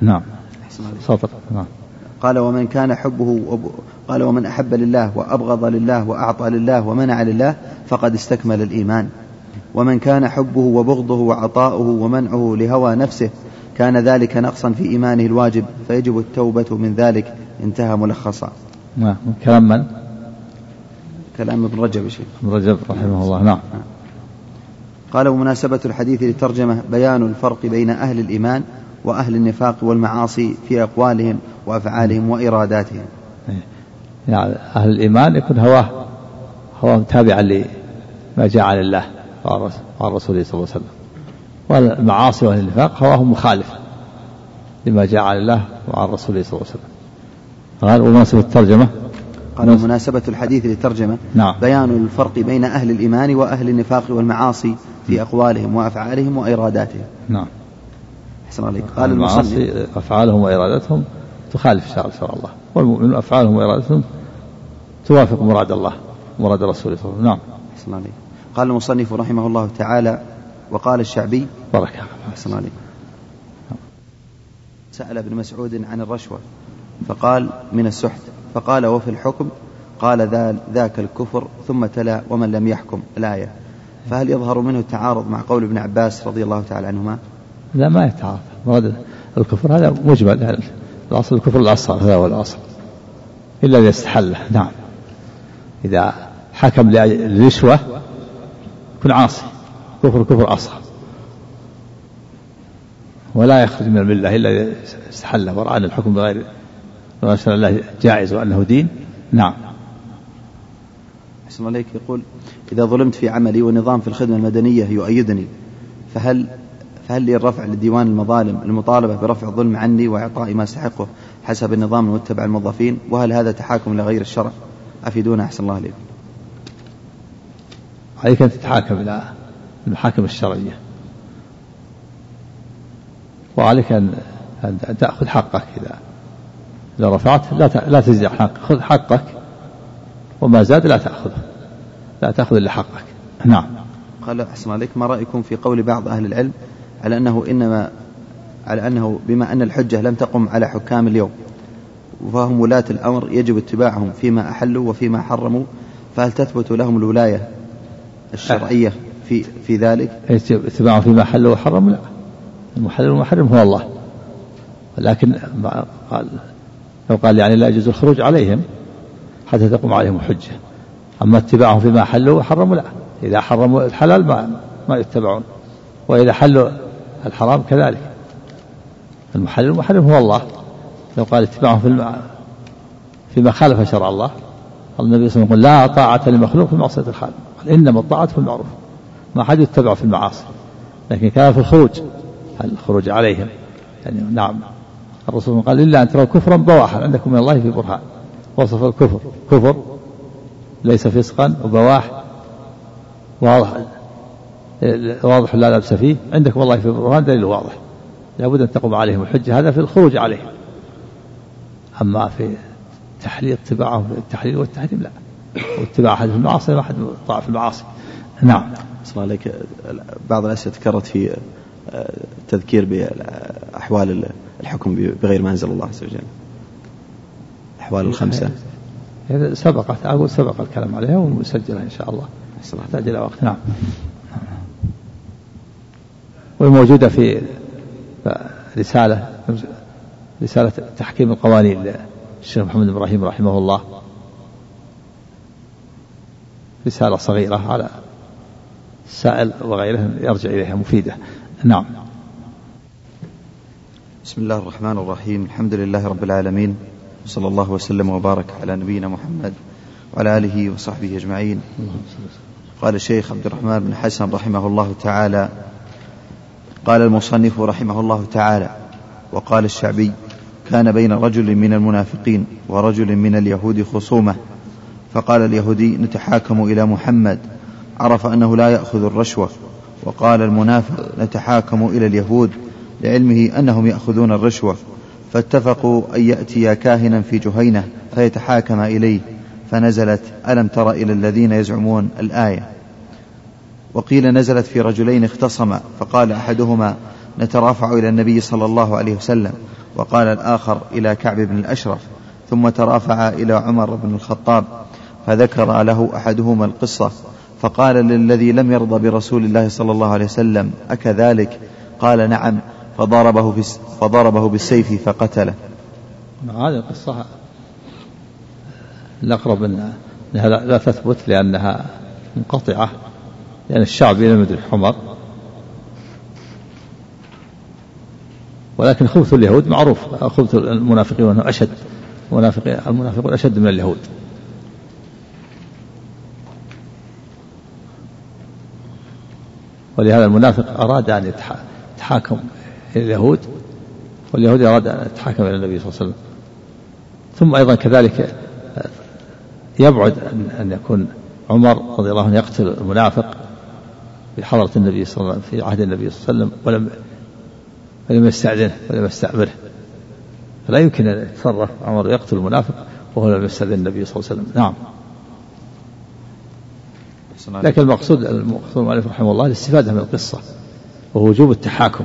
نعم. سطر نعم. قال ومن كان حبه وب... قال ومن أحب لله وأبغض لله وأعطى لله ومنع لله فقد استكمل الإيمان. ومن كان حبه وبغضه وعطاؤه ومنعه لهوى نفسه كان ذلك نقصا في إيمانه الواجب فيجب التوبة من ذلك. انتهى ملخصا. نعم. كلام من؟ كلام ابن رجب شيخ. ابن رجب رحمه الله. نعم. قال ومناسبة الحديث للترجمة بيان الفرق بين أهل الإيمان وأهل النفاق والمعاصي في أقوالهم وأفعالهم وإراداتهم. يعني أهل الإيمان يكون هواه هواه تابعا لما جاء عن الله وعن رسوله صلى الله عليه وسلم. والمعاصي وأهل النفاق هواهم مخالف لما جاء عن الله وعن رسوله صلى الله عليه وسلم. قال ومناسبة الترجمة؟ قال ومناسبة الحديث للترجمة. نعم. بيان الفرق بين أهل الإيمان وأهل النفاق والمعاصي في أقوالهم وأفعالهم وإراداتهم. نعم. أحسن عليك. قال المصنف أفعالهم وإرادتهم تخالف شرع شرع الله. والمؤمن أفعالهم وإرادتهم توافق مراد الله مراد رسوله صلى الله عليه وسلم. نعم. أحسن عليك. قال المصنف رحمه الله تعالى وقال الشعبي بركة أحسن عليك. سأل ابن مسعود عن الرشوة فقال من السحت فقال وفي الحكم قال ذاك الكفر ثم تلا ومن لم يحكم الآية. فهل يظهر منه التعارض مع قول ابن عباس رضي الله تعالى عنهما؟ لا ما يتعارض مراد الكفر هذا مجمل الأصل. الكفر الأصغر هذا هو الأصل. إلا إذا استحله نعم. إذا حكم للرشوة يكون عاصي. كفر كفر أصغر. ولا يخرج من الملة إلا إذا استحل. ورأى أن الحكم بغير ما شاء الله جائز وأنه دين. نعم. أحسن عليك يقول إذا ظلمت في عملي ونظام في الخدمة المدنية يؤيدني فهل فهل لي الرفع لديوان المظالم المطالبة برفع الظلم عني وإعطاء ما استحقه حسب النظام المتبع الموظفين؟ وهل هذا تحاكم لغير الشرع؟ أفيدونا أحسن الله عليكم عليك أن تتحاكم إلى المحاكم الشرعية. وعليك أن أن تأخذ حقك إذا إذا رفعت. لا لا تزيد حقك خذ حقك وما زاد لا تأخذه. لا تأخذ إلا حقك. نعم. قال أحسن عليك ما رأيكم في قول بعض أهل العلم على أنه إنما على أنه بما أن الحجة لم تقم على حكام اليوم. وهم ولاة الأمر يجب اتباعهم فيما أحلوا وفيما حرموا فهل تثبت لهم الولاية الشرعية في في ذلك؟ اتباعهم فيما حلوا وحرموا؟ لا. المحلل والمحرم هو الله. لكن قال لو قال يعني لا يجوز الخروج عليهم حتى تقوم عليهم الحجة. أما اتباعهم فيما حلوا وحرموا لا. إذا حرموا الحلال ما ما يتبعون. وإذا حلوا الحرام كذلك. المحلل المحرم هو الله. لو قال اتباعهم في الم... فيما خالف شرع الله. النبي صلى الله عليه وسلم لا طاعة لمخلوق في معصية الخالق. إنما الطاعة في المعروف. ما حد يتبع في المعاصي. لكن كان في الخروج. الخروج عليهم؟ يعني نعم. الرسول قال إلا أن تروا كفرا بواحا. عندكم من الله في برهان. وصف الكفر. كفر ليس فسقا وبواح. واضح. واضح لا لبس فيه؟ عندكم والله في برهان دليل واضح. لابد أن تقوم عليهم الحجة. هذا في الخروج عليهم. أما في تحليل اتباعهم في التحليل والتحريم لا. واتباع أحد في المعاصي ما أحد طاع في المعاصي. نعم. صلى عليك. بعض الأسئلة تكررت في التذكير بأحوال الحكم بغير ما أنزل الله عز وجل. الأحوال الخمسة. سبقت أقول سبق الكلام عليها ومسجلة إن شاء الله. تحتاج إلى وقت. نعم. والموجودة في رسالة رسالة تحكيم القوانين للشيخ محمد إبراهيم رحمه الله. رسالة صغيرة على السائل وغيره يرجع إليها مفيدة. نعم. بسم الله الرحمن الرحيم. الحمد لله رب العالمين. وصلى الله وسلم وبارك على نبينا محمد وعلى آله وصحبه أجمعين. قال الشيخ عبد الرحمن بن حسن رحمه الله تعالى قال المصنف رحمه الله تعالى وقال الشعبي كان بين رجل من المنافقين ورجل من اليهود خصومة. فقال اليهودي نتحاكم إلى محمد. عرف أنه لا يأخذ الرشوة. وقال المنافق نتحاكم إلى اليهود لعلمه أنهم يأخذون الرشوة. فاتفقوا أن يأتي كاهنا في جهينة فيتحاكم إليه. فنزلت ألم تر إلى الذين يزعمون الآية؟ وقيل نزلت في رجلين اختصما فقال أحدهما نترافع إلى النبي صلى الله عليه وسلم وقال الآخر إلى كعب بن الأشرف ثم ترافع إلى عمر بن الخطاب فذكر له أحدهما القصة فقال للذي لم يرضى برسول الله صلى الله عليه وسلم أكذلك؟ قال نعم فضربه, فضربه بالسيف فقتله. هذه القصة الأقرب أنها لا تثبت لأنها منقطعة. لأن الشعب لم يدرك حمر ولكن خبث اليهود معروف. خبث المنافقين أنه أشد. المنافقون أشد من اليهود. ولهذا المنافق أراد أن يتحاكم إلى اليهود. واليهود أراد أن يتحاكم إلى النبي صلى الله عليه وسلم. ثم أيضا كذلك يبعد أن يكون عمر رضي الله عنه يقتل المنافق. في حضرة النبي صلى الله عليه وسلم في عهد النبي صلى الله عليه وسلم ولم ولم يستأذنه ولم يستأمره فلا يمكن أن يتصرف عمر يقتل المنافق وهو لم يستأذن النبي صلى الله عليه وسلم. نعم. لكن المقصود المقصود المؤلف رحمه الله الاستفادة من القصة ووجوب التحاكم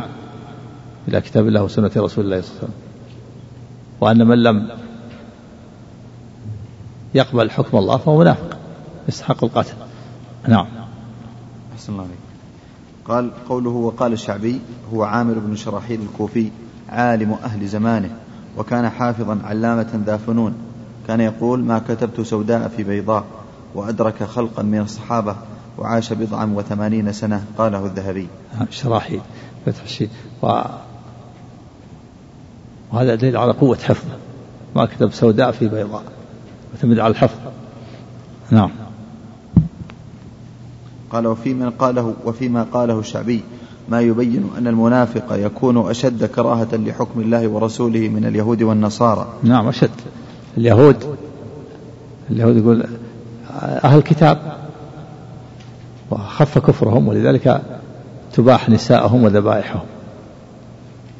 إلى كتاب الله وسنة رسول الله صلى الله عليه وسلم. وأن من لم يقبل حكم الله فهو منافق يستحق القتل. نعم. أحسن الله عليك قال قوله وقال الشعبي هو عامر بن شراحيل الكوفي عالم أهل زمانه وكان حافظا علامة ذا فنون. كان يقول ما كتبت سوداء في بيضاء وأدرك خلقا من الصحابة وعاش بضعا وثمانين سنة قاله الذهبي. شراحيل فتح الشيء و... وهذا دليل على قوة حفظه. ما كتب سوداء في بيضاء يعتمد على الحفظ. نعم. قال وفي من قاله وفيما قاله الشعبي ما يبين أن المنافق يكون أشد كراهة لحكم الله ورسوله من اليهود والنصارى. نعم أشد. اليهود اليهود يقول أهل الكتاب وخف كفرهم ولذلك تباح نساءهم وذبائحهم.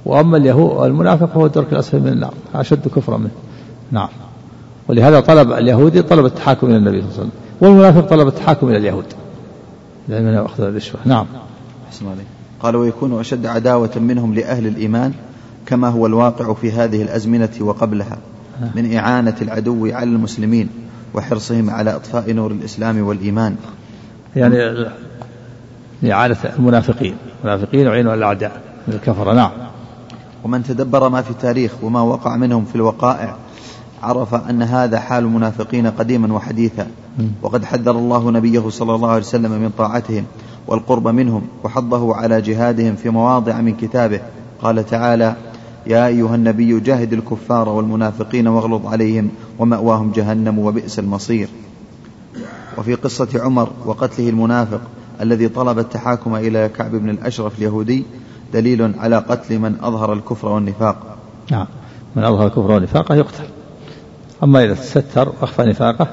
وأما اليهود المنافق هو الدرك الأسفل من النار أشد كفرا منه. نعم. ولهذا طلب اليهودي طلب التحاكم إلى النبي صلى الله عليه وسلم والمنافق طلب التحاكم إلى اليهود. لأنه أخذ الرشوة نعم. أحسن عليك. قال ويكون أشد عداوة منهم لأهل الإيمان كما هو الواقع في هذه الأزمنة وقبلها من إعانة العدو على المسلمين وحرصهم على إطفاء نور الإسلام والإيمان. يعني إعانة المنافقين. المنافقين يعينوا على الأعداء من الكفرة. نعم. ومن تدبر ما في التاريخ وما وقع منهم في الوقائع عرف أن هذا حال المنافقين قديما وحديثا. وقد حذر الله نبيه صلى الله عليه وسلم من طاعتهم والقرب منهم وحضه على جهادهم في مواضع من كتابه. قال تعالى يا أيها النبي جاهد الكفار والمنافقين واغلظ عليهم ومأواهم جهنم وبئس المصير. وفي قصة عمر وقتله المنافق الذي طلب التحاكم إلى كعب بن الأشرف اليهودي دليل على قتل من أظهر الكفر والنفاق. نعم. من أظهر الكفر والنفاق يقتل. أما إذا تستر وأخفى نفاقه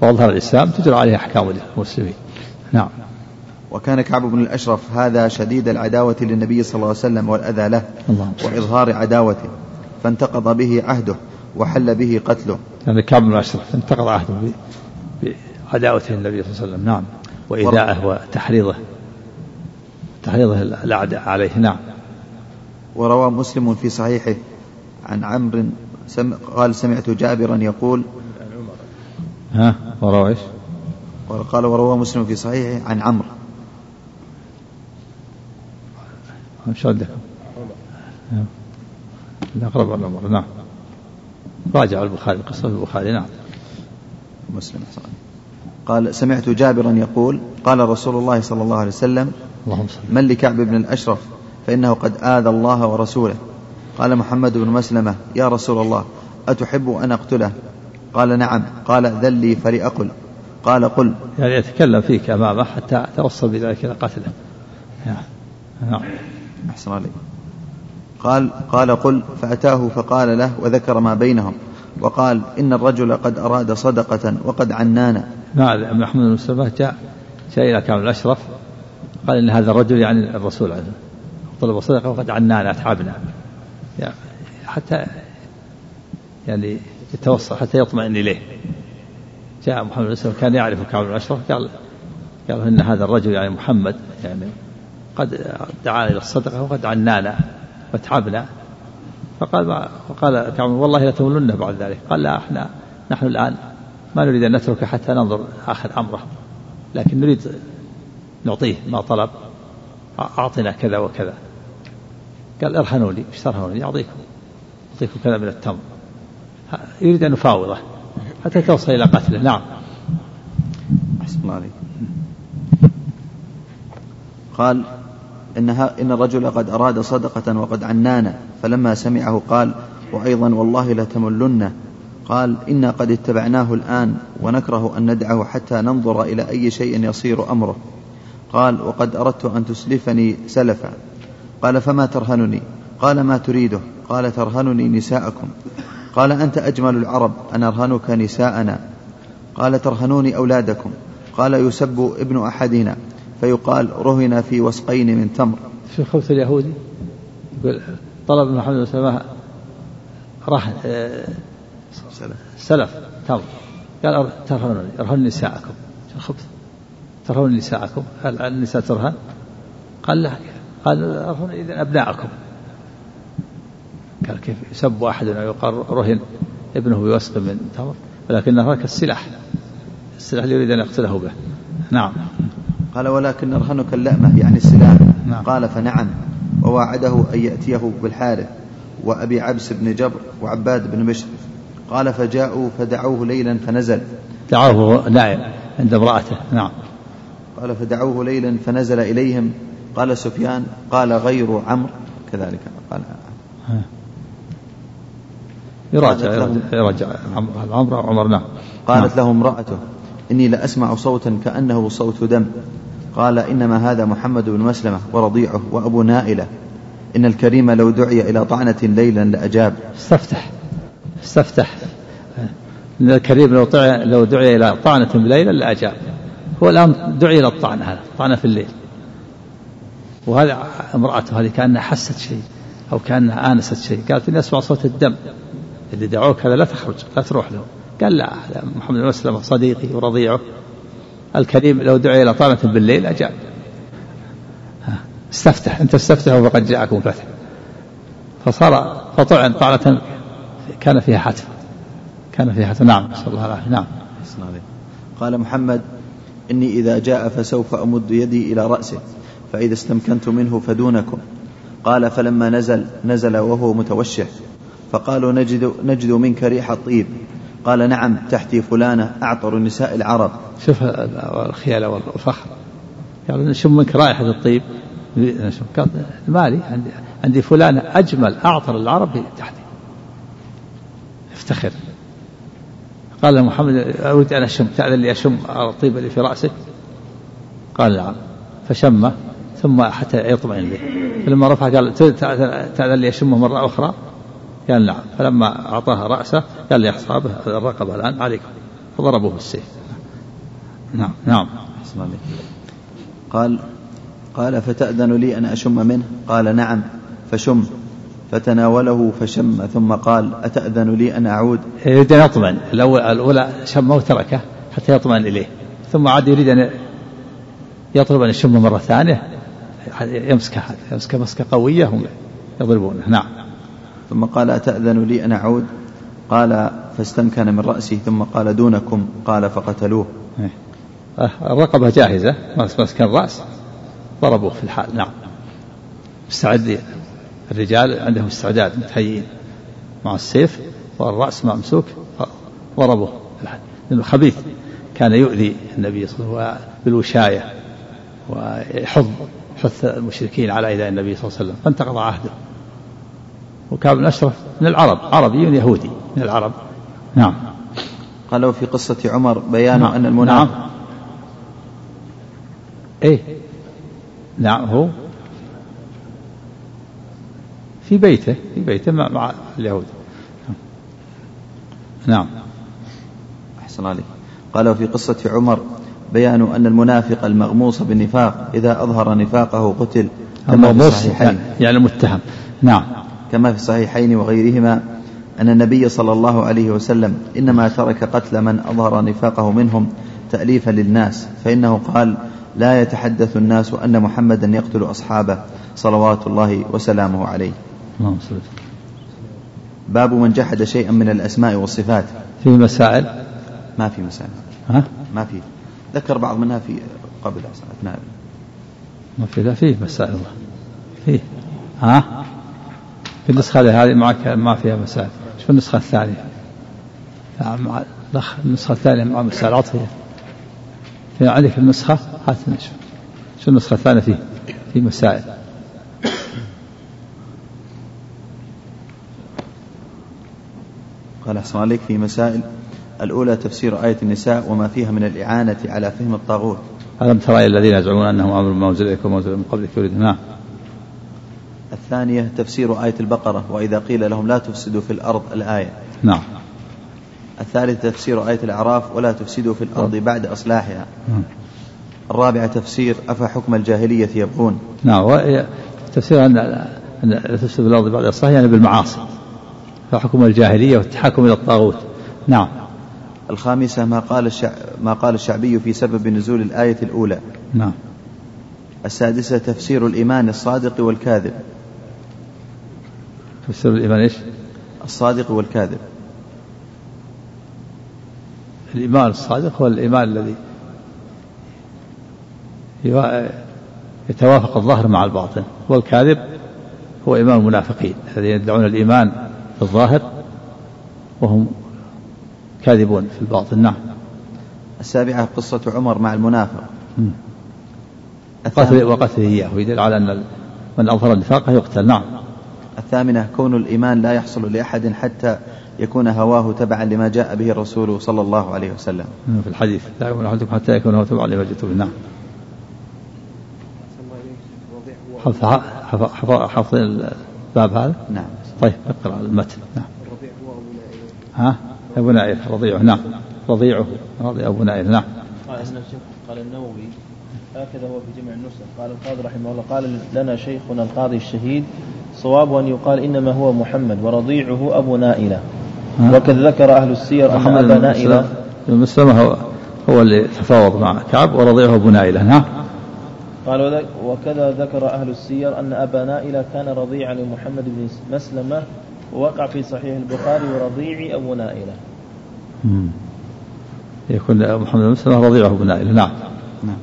وأظهر الإسلام تجرى عليه أحكام المسلمين. نعم. وكان كعب بن الأشرف هذا شديد العداوة للنبي صلى الله عليه وسلم والأذى له وإظهار عداوته فانتقض به عهده وحل به قتله. يعني كعب بن الأشرف انتقض عهده بعداوته للنبي صلى الله عليه وسلم. نعم. وإيذاءه وتحريضه. تحريضه الأعداء عليه. نعم. وروى مسلم في صحيحه عن عمرو سم قال سمعت جابرا يقول ها وروى إيش؟ قال وروى مسلم في صحيحه عن عمرو. إيش عندك؟ الأقرب الأمر نعم. راجع البخاري قصة البخاري نعم. مسلم قال سمعت جابرا يقول قال رسول الله صلى الله عليه وسلم اللهم صل من لكعب بن الأشرف فإنه قد آذى الله ورسوله. قال محمد بن مسلمة يا رسول الله أتحب أن أقتله؟ قال نعم. قال ذل لي فلأقل قال قل. يعني يتكلم فيك أمامه حتى توصل بذلك إلى قتله. نعم. أحسن عليك. قال قال قل. فأتاه فقال له وذكر ما بينهم. وقال إن الرجل قد أراد صدقة وقد عنانا. نعم محمد بن سلمة جاء جاء إلى كامل الأشرف قال إن هذا الرجل يعني الرسول عليه طلب صدقة وقد عنانا أتعبنا. يعني حتى يعني يتوصل حتى يطمئن إليه. جاء محمد بن سلمة كان يعرف كامل الأشرف قال قال إن هذا الرجل يعني محمد يعني قد دعانا إلى الصدقة وقد عنانا وتعبنا. فقال فقال كعب والله لتولن بعد ذلك. قال لا إحنا نحن الآن ما نريد أن نترك حتى ننظر آخر أمره لكن نريد نعطيه ما طلب أعطنا كذا وكذا. قال ارهنوا لي إيش ترهنوني أعطيكم أعطيكم كذا من التمر. يريد أن يفاوضه. حتى توصل إلى قتله نعم. أحسن عليك. قال إنها إن الرجل قد أراد صدقة وقد عنانا فلما سمعه قال وأيضا والله لتملن قال إنا قد اتبعناه الآن ونكره أن ندعه حتى ننظر إلى أي شيء يصير أمره. قال وقد أردت أن تسلفني سلفا. قال فما ترهنني؟ قال ما تريده. قال ترهنني نساءكم. قال أنت أجمل العرب أن أرهنك نساءنا. قال ترهنوني أولادكم. قال يسب ابن أحدنا. فيقال رهن في وسقين من تمر. في الخبث اليهودي يقول طلب محمد بن سلمة رهن سلف سلف تمر. قال ترهنوني أرهن نساءكم. الخبث ترهن نساءكم هل النساء ترهن؟ قال لا. قال ارهن اذا أبناءكم. قال كيف يسب أحد ويقال رهن ابنه بوسق من تمر ولكنه كالسلاح السلاح اللي يريد أن يقتله به. نعم. قال ولكن نرهنك اللأمة يعني السلاح. نعم. قال فنعم وواعده أن يأتيه بالحارث وأبي عبس بن جبر وعباد بن بشر قال فجاءوا فدعوه ليلا فنزل. دعوه نائم عند امرأته. نعم. قال فدعوه ليلا فنزل إليهم قال سفيان قال غير عمرو كذلك قال. يراجع يراجع عمرو عمر نعم. قالت له امرأته إني لأسمع صوتا كأنه صوت دم. قال إنما هذا محمد بن مسلمة ورضيعه وأبو نائلة. إن الكريم لو دعي إلى طعنة ليلا لأجاب. استفتح استفتح. إن الكريم لو دعي لو دعي إلى طعنة بليلا لأجاب. هو الآن دعي إلى الطعنة هذا طعنة في الليل. وهذا امرأته هذه كأنها حست شيء أو كأنها آنست شيء. قالت إني أسمع صوت الدم. اللي دعوك هذا لا تخرج لا تروح له. قال لا محمد بن مسلمة صديقي ورضيعه. الكريم لو دعي إلى طعنة بالليل أجاب. استفتح أنت استفتحوا فقد جاءكم فتح فصار فطعن طعنة كان فيها حتف. كان فيها حتف. نعم نسأل الله العافية. نعم. قال محمد إني إذا جاء فسوف أمد يدي إلى رأسه. فإذا استمكنت منه فدونكم. قال فلما نزل نزل وهو متوشح. فقالوا نجد, نجد منك ريح الطيب. قال نعم تحتي فلانة أعطر نساء العرب. شوف الخيانة والفخر. قال نشم منك رائحة الطيب. مالي عندي, عندي فلانة أجمل أعطر العرب تحتي. افتخر. قال محمد أريد أن أشم تأذن لي أشم الطيب اللي في رأسك؟ قال نعم. فشمه ثم حتى يطمئن به فلما رفع قال تأذن لي أشمه مرة أخرى؟ قال نعم. فلما أعطاها رأسه قال لأصحابه الرقبة الآن عليكم فضربوه بالسيف نعم نعم. قال قال فتأذن لي أن أشم منه؟ قال نعم. فشم. فتناوله فشم. ثم قال أتأذن لي أن أعود؟ يريد أن يطمئن. الأول الأولى شمه وتركه حتى يطمئن إليه. ثم عاد يريد أن يطلب أن يشم مرة ثانية. يمسكه يمسكه مسكة قوية هم يضربونه. نعم. ثم قال أتأذن لي أن أعود؟ قال فاستمكن من رأسه ثم قال دونكم قال فقتلوه. إيه. الرقبة جاهزة مسك الرأس ضربوه في الحال. نعم. مستعد الرجال عندهم استعداد متهيئين. مع السيف والرأس ممسوك ضربوه في الحال. لأنه خبيث. كان يؤذي النبي صلى الله عليه وسلم بالوشاية ويحض حث المشركين على إيذاء النبي صلى الله عليه وسلم فانتقض عهده. وكعب بن أشرف من العرب عربي يهودي من العرب. نعم. قالوا في قصة عمر بيان نعم. أن المنافق نعم. إيه. نعم هو. في بيته في بيته مع, مع اليهود. نعم. أحسن عليك. قال وفي قصة عمر بيان أن المنافق المغموس بالنفاق إذا أظهر نفاقه قتل كما في الصحيحين. يعني المتهم. نعم. كما في الصحيحين وغيرهما أن النبي صلى الله عليه وسلم إنما ترك قتل من أظهر نفاقه منهم تأليفا للناس فإنه قال لا يتحدث الناس أن محمدا يقتل أصحابه صلوات الله وسلامه عليه. اللهم باب من جحد شيئا من الأسماء والصفات. في مسائل؟ ما في مسائل. ها؟ ما في. ذكر بعض منها في قبل أثناء. ما في لا فيه مسائل. الله فيه. ها؟ في النسخة هذه معك ما فيها مسائل. شوف النسخة الثانية. مع النسخة الثانية مع مسائل عطفية. في عندك النسخة؟ هات نشوف شو النسخة الثانية فيه. في مسائل. قال أحسن عليك في مسائل. الأولى تفسير آية النساء وما فيها من الإعانة على فهم الطاغوت. ألم ترى الذين يزعمون أنهم عملوا ما أنزل إليكم وما من قبلك يريدون نعم الثانية تفسير آية البقرة وإذا قيل لهم لا تفسدوا في الأرض الآية. نعم. الثالث تفسير آية الأعراف ولا تفسدوا في الأرض بعد إصلاحها. نعم. الرابعة تفسير أفحكم الجاهلية يبغون. نعم. تفسير أن أن تفسد في الأرض بعد إصلاحها يعني بالمعاصي. فحكم الجاهلية والتحكم إلى الطاغوت. نعم. الخامسة ما قال. ما قال الشعبي في سبب نزول الآية الأولى نعم السادسة تفسير الإيمان الصادق والكاذب تفسير الإيمان إيش؟ الصادق والكاذب الإيمان الصادق هو الإيمان الذي يتوافق الظاهر مع الباطن والكاذب هو إيمان المنافقين الذين يدعون الإيمان في الظاهر وهم كاذبون في الباطن نعم. السابعة قصة عمر مع المنافق. قتل وقتله إياه ويدل على أن من أظهر النفاق يقتل. نعم. الثامنة كون الإيمان لا يحصل لأحد حتى يكون هواه تبعا لما جاء به الرسول صلى الله عليه وسلم. في الحديث. لا يؤمن أحدكم حتى يكون هواه تبعا لما جاء به. نعم. حفظ حفظ حفظ الباب هذا؟ نعم. طيب اقرأ المتن. نعم. ها؟ أبو نائل رضيعه نعم. رضيعه رضي أبو نائل نعم. قال قال النووي هكذا هو في جمع النسخ. قال القاضي رحمه الله قال لنا شيخنا القاضي الشهيد صواب أن يقال إنما هو محمد ورضيعه أبو نائلة. وقد ذكر أهل السير أن أبا نائلة المسلم هو هو اللي تفاوض مع كعب ورضيعه أبو نائلة نعم قال وكذا ذكر أهل السير أن أبا نائلة كان رضيعا لمحمد بن مسلمة ووقع في صحيح البخاري ورضيع أبو نائلة. يكون محمد بن مسلمة رضيعه أبو نائلة. نعم. نعم.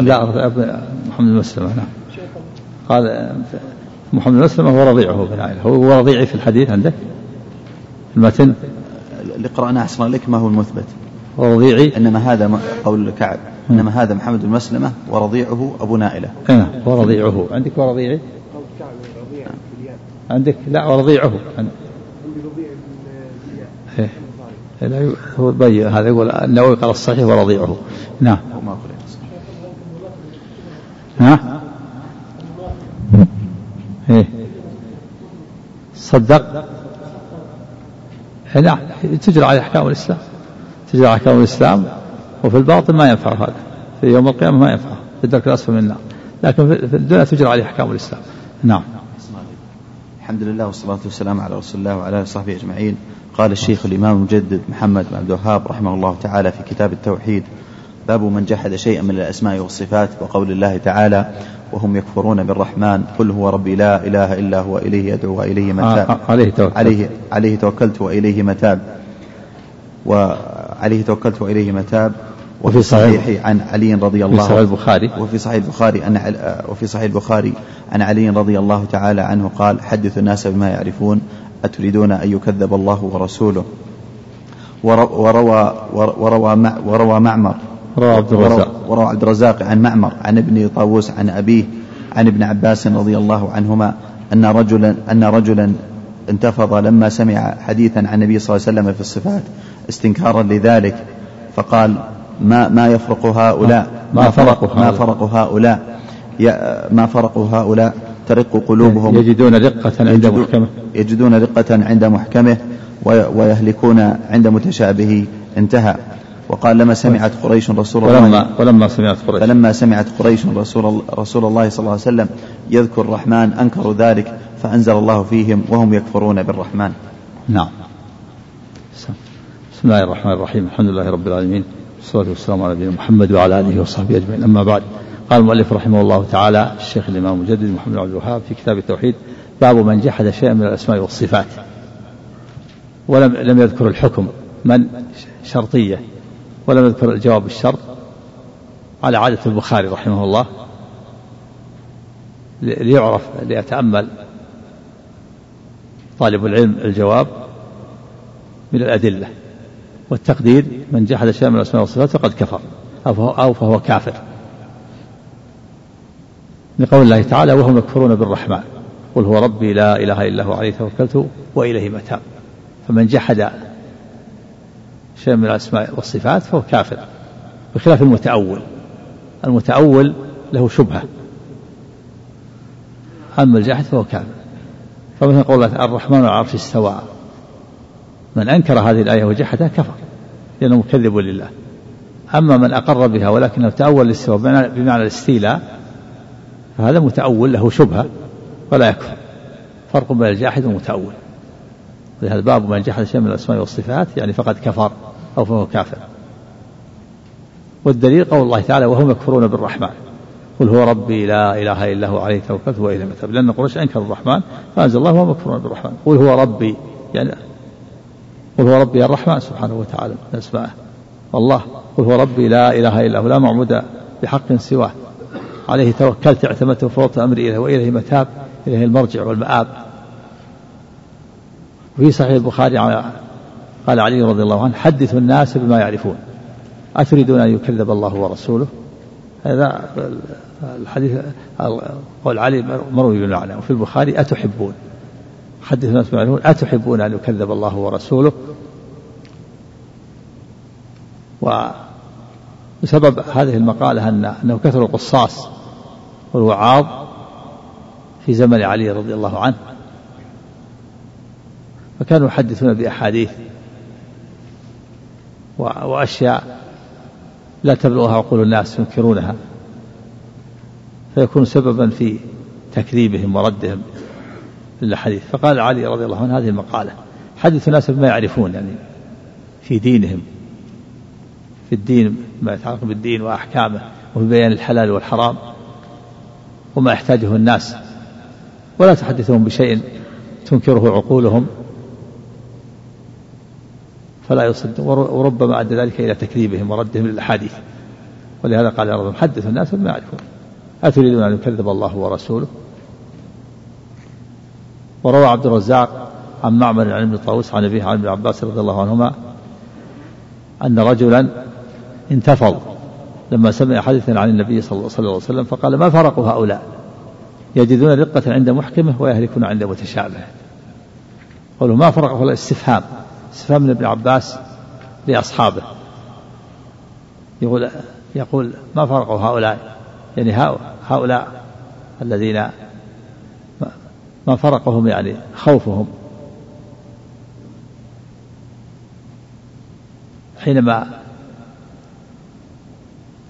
لا. محمد بن مسلمة نعم. قال محمد بن مسلمة هو رضيعه ابن عائلة هو رضيعي في الحديث عندك؟ المتن؟ اللي قرأناه أحسن لك ما هو المثبت؟ ورضيعي إنما هذا قول كعب إنما هذا محمد بن مسلمة ورضيعه أبو نائلة. نعم ورضيعه. عندك ورضيعي عندك؟ لا ورضيعه رضيع إيه. لا هو بين هذا يقول النووي قال الصحيح ورضيعه نعم. ها؟ إيه. صدق؟ نعم تجرى على أحكام الإسلام. تجرى على أحكام الإسلام وفي الباطن ما ينفع هذا. في يوم القيامة ما ينفع. في الدرك الاسفل من النار. لكن في الدنيا تجرى عليه أحكام الإسلام. نعم. الحمد لله والصلاة والسلام على رسول الله وعلى آله وصحبه أجمعين. قال الشيخ الإمام المجدد محمد بن عبد الوهاب رحمه الله تعالى في كتاب التوحيد باب من جحد شيئا من الأسماء والصفات وقول الله تعالى وهم يكفرون بالرحمن قل هو ربي لا إله إلا هو إليه أدعو وإليه متاب. آه عليه توكلت. عليه, عليه توكلت وإليه متاب. وعليه توكلت وإليه متاب. وفي صحيح عن علي رضي الله في صحيح البخاري. وفي صحيح البخاري أن وفي صحيح البخاري عن علي رضي الله تعالى عنه قال حدثوا الناس بما يعرفون أتريدون أن يكذب الله ورسوله؟ وروى وروى وروى معمر. روى عبد الرزاق. وروى عبد الرزاق عن معمر عن ابن طاووس عن أبيه عن ابن عباس رضي الله عنهما أن رجلا أن رجلا انتفض لما سمع حديثا عن النبي صلى الله عليه وسلم في الصفات استنكارا لذلك فقال ما ما يفرق هؤلاء؟ ما فرق ما فرق هؤلاء؟ ما فرق هؤلاء؟ ترق قلوبهم. يجدون رقة عند محكمة. يجدون رقة عند محكمة ويهلكون عند متشابه انتهى. وقال لما سمعت قريش رسول الله ولما, ولما سمعت قريش. فلما سمعت قريش رسول, رسول الله صلى الله عليه وسلم يذكر الرحمن أنكروا ذلك فأنزل الله فيهم وهم يكفرون بالرحمن. نعم. بسم الله الرحمن الرحيم. الحمد لله رب العالمين. والصلاة والسلام على نبينا محمد وعلى آله وصحبه أجمعين. أما بعد قال المؤلف رحمه الله تعالى الشيخ الإمام المجدد محمد عبد الوهاب في كتاب التوحيد باب من جحد شيئا من الأسماء والصفات. ولم لم يذكر الحكم من شرطية ولم يذكر الجواب بالشرط على عادة البخاري رحمه الله ليعرف ليتأمل طالب العلم الجواب من الأدلة. والتقدير من جحد شيئا من الأسماء والصفات فقد كفر أو فهو, أو فهو كافر. لقول الله تعالى وهم يكفرون بالرحمن. قل هو ربي لا إله إلا هو عليه توكلت وإليه متاب. فمن جحد شيئا من الأسماء والصفات فهو كافر بخلاف المتأول. المتأول له شبهة. أما الجاحد فهو كافر. فمثل قول الرحمن على العرش استوى. من أنكر هذه الآية وجحدها كفر لأنه مكذب لله. أما من أقر بها ولكنه تأول الاستواء بمعنى الاستيلاء فهذا متأول له شبهة ولا يكفر. فرق بين الجاحد والمتأول. لهذا باب من جحد شيء من الأسماء والصفات يعني فقد كفر أو فهو كافر. والدليل قول الله تعالى وهم يكفرون بالرحمن. قل هو ربي لا إله إلا هو عليه توكلت وإليه متاب لأن قريش أنكر الرحمن فأنزل الله وهم يكفرون بالرحمن. قل هو ربي يعني قل هو ربي الرحمن سبحانه وتعالى. من أسمائه الله قل هو ربي لا إله إلا هو لا معبود بحق سواه. عليه توكلت اعتمدت وفوضت أمري إليه وإليه متاب إليه المرجع والمآب. وفي صحيح البخاري قال علي رضي الله عنه حدثوا الناس بما يعرفون. أتريدون أن يكذب الله ورسوله؟ هذا الحديث قول علي مروي بالمعنى وفي البخاري أتحبون؟ حدثوا الناس بما أتحبون أن يكذب الله ورسوله؟ وسبب هذه المقالة أن أنه كثر القصاص والوعاظ في زمن علي رضي الله عنه. فكانوا يحدثون بأحاديث وأشياء لا تبلغها عقول الناس ينكرونها. فيكون سببا في تكذيبهم وردهم. للحديث. فقال علي رضي الله عنه هذه المقالة. حدث الناس بما يعرفون يعني في دينهم في الدين ما يتعلق بالدين وأحكامه وفي بيان الحلال والحرام وما يحتاجه الناس. ولا تحدثهم بشيء تنكره عقولهم. فلا يصد وربما أدى ذلك إلى تكذيبهم وردهم للأحاديث. ولهذا قال ربهم حدثوا الناس بما يعرفون. أتريدون أن يكذب الله ورسوله؟ وروى عبد الرزاق عن معمر عن ابن طاووس عن أبيه عن ابن عباس رضي الله عنهما أن رجلا انتفض لما سمع حديثا عن النبي صلى الله عليه وسلم فقال ما فرق هؤلاء؟ يجدون رقة عند محكمه ويهلكون عند متشابهه قالوا ما فرق هؤلاء؟ استفهام. استفهام من ابن عباس لأصحابه. يقول يقول ما فرقوا هؤلاء؟ يعني هؤلاء الذين ما فرقهم يعني خوفهم. حينما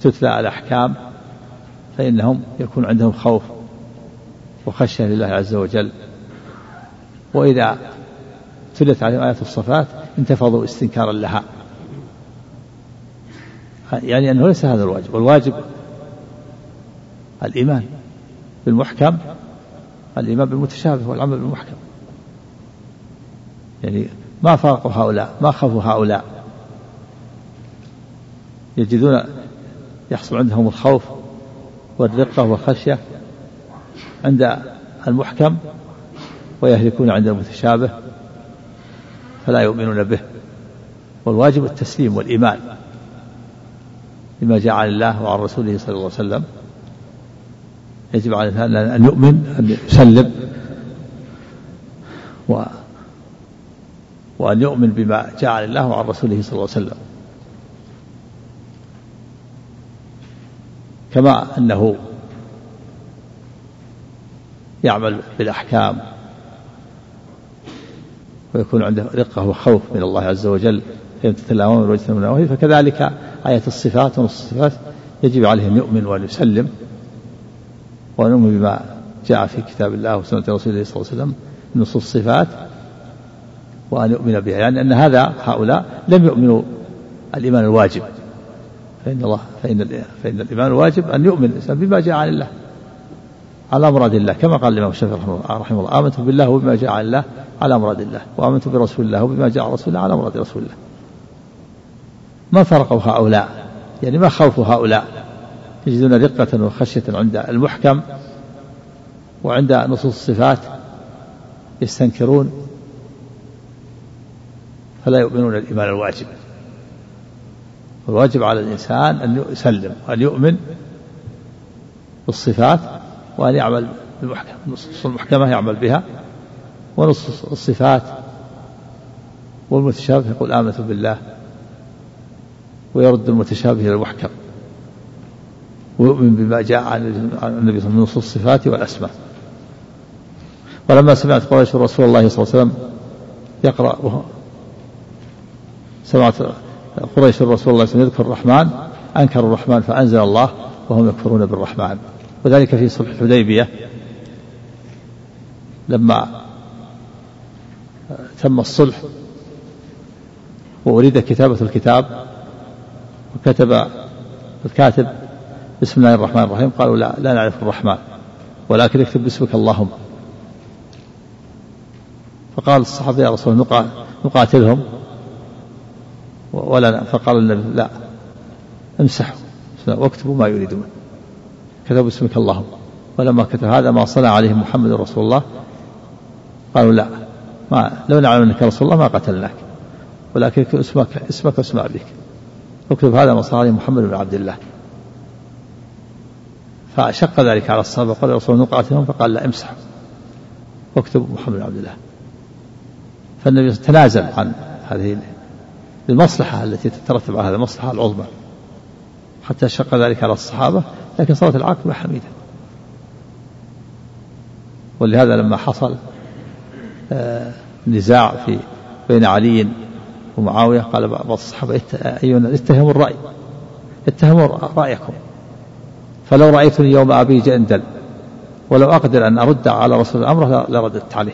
تتلى الأحكام فإنهم يكون عندهم خوف وخشية لله عز وجل. وإذا تلت عليهم آيات الصفات انتفضوا استنكارا لها. يعني أنه ليس هذا الواجب والواجب الإيمان بالمحكم الإيمان بالمتشابه والعمل بالمحكم يعني ما فاقوا هؤلاء ما خافوا هؤلاء. يجدون يحصل عندهم الخوف والرقة والخشية عند المحكم ويهلكون عند المتشابه فلا يؤمنون به. والواجب التسليم والإيمان بما جاء عن الله وعن رسوله صلى الله عليه وسلم. يجب على الإنسان أن يؤمن أن يسلم و وأن يؤمن بما جاء عن الله وعن رسوله صلى الله عليه وسلم. كما أنه يعمل بالأحكام ويكون عنده رقة وخوف من الله عز وجل يمتثل الأوامر ويجتنب النواهي فكذلك آية الصفات ونص الصفات يجب عليه أن يؤمن وأن يسلم. وأن يؤمن بما جاء في كتاب الله وسنة رسوله صلى الله عليه وسلم من نصوص الصفات وأن يؤمن بها. يعني أن هذا هؤلاء لم يؤمنوا الإيمان الواجب. فإن الله فإن فإن الإيمان الواجب أن يؤمن الإنسان بما جاء عن الله. على مراد الله كما قال الإمام الشافعي رحمه الله آمنت بالله وبما جاء عن الله على مراد الله وآمنت برسول الله وبما جاء عن رسول الله على مراد رسول الله. ما فرقوا هؤلاء؟ يعني ما خوفوا هؤلاء؟ يجدون رقة وخشية عند المحكم وعند نصوص الصفات يستنكرون فلا يؤمنون الإيمان الواجب. الواجب على الإنسان أن يسلم وأن يؤمن بالصفات وأن يعمل بالمحكم نصوص المحكمة يعمل بها ونصوص الصفات والمتشابه يقول آمنت بالله ويرد المتشابه إلى المحكم. ويؤمن بما جاء عن النبي صلى الله عليه وسلم من نصوص الصفات والأسماء. ولما سمعت قريش رسول الله صلى الله عليه وسلم يقرأ سمعت قريش الرسول صلى الله عليه وسلم يذكر الرحمن أنكروا الرحمن فأنزل الله وهم يكفرون بالرحمن. وذلك في صلح الحديبية. لما تم الصلح وأريد كتابة الكتاب وكتب الكاتب بسم الله الرحمن الرحيم. قالوا لا لا نعرف الرحمن ولكن اكتب باسمك اللهم. فقال الصحابة يا رسول الله نقاتلهم. ولا فقال النبي لا امسحوا واكتبوا ما يريدون. كتبوا اسمك اللهم. ولما كتب هذا ما صنع عليه محمد رسول الله قالوا لا ما لو نعلم انك رسول الله ما قتلناك. ولكن اسمك اسمك واسم أبيك. اكتب هذا ما صنع عليه محمد بن عبد الله. فشق ذلك على الصحابة قال الرسول نقاتلهم فقال لا امسحوا. واكتب محمد بن عبد الله. فالنبي تنازل عن هذه المصلحة التي تترتب على هذه المصلحة العظمى. حتى شق ذلك على الصحابة لكن صارت العاقبة حميدة ولهذا لما حصل آه، نزاع في بين علي ومعاوية قال بعض الصحابة أيها اتهموا الرأي اتهموا رأيكم. فلو رأيتني يوم أبي جندل ولو أقدر أن أرد على رسول الأمر لرددت عليه.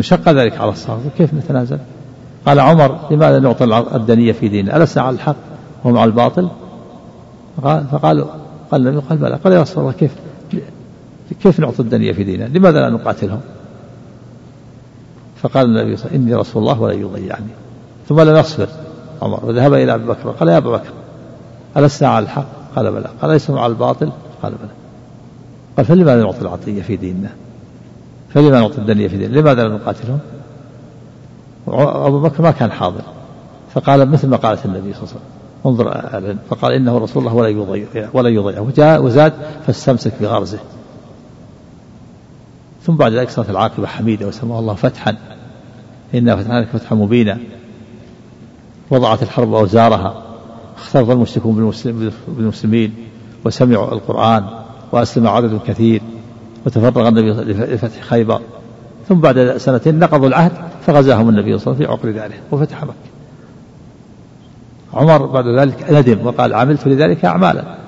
شق ذلك على الصحابة. كيف نتنازل؟ قال عمر لماذا نعطي الدنية في ديننا؟ ألسنا على الحق؟ وهم على الباطل؟ فقالوا قال النبي قال بلى. قال يا رسول الله كيف كيف نعطي الدنيا في ديننا؟ لماذا لا نقاتلهم؟ فقال النبي صلى الله عليه وسلم إني رسول الله ولا يضيعني. ثم لم يصبر عمر وذهب إلى أبي بكر. قال يا أبا بكر ألسنا على الحق؟ قال بلى. قال ليسوا على الباطل؟ قال بلى. قال فلماذا نعطي العطية في ديننا؟ فلماذا نعطي الدنيا في ديننا؟ لماذا لا نقاتلهم؟ أبو بكر ما كان حاضر. فقال مثل ما قالت النبي صلى الله عليه وسلم. انظر فقال إنه رسول الله ولا يضيع ولا يضيع. وجاء وزاد فاستمسك بغرزه. ثم بعد ذلك صارت العاقبة حميدة وسماه الله فتحا. إنا فتحنا لك فتحا مبينا. وضعت الحرب أوزارها. اختلط المشركون بالمسلمين وسمعوا القرآن وأسلم عدد كثير وتفرغ النبي لفتح خيبر. ثم بعد سنتين نقضوا العهد فغزاهم النبي صلى الله عليه وسلم في عقر داره وفتح مكة. عمر بعد ذلك ندم وقال عملت لذلك أعمالا.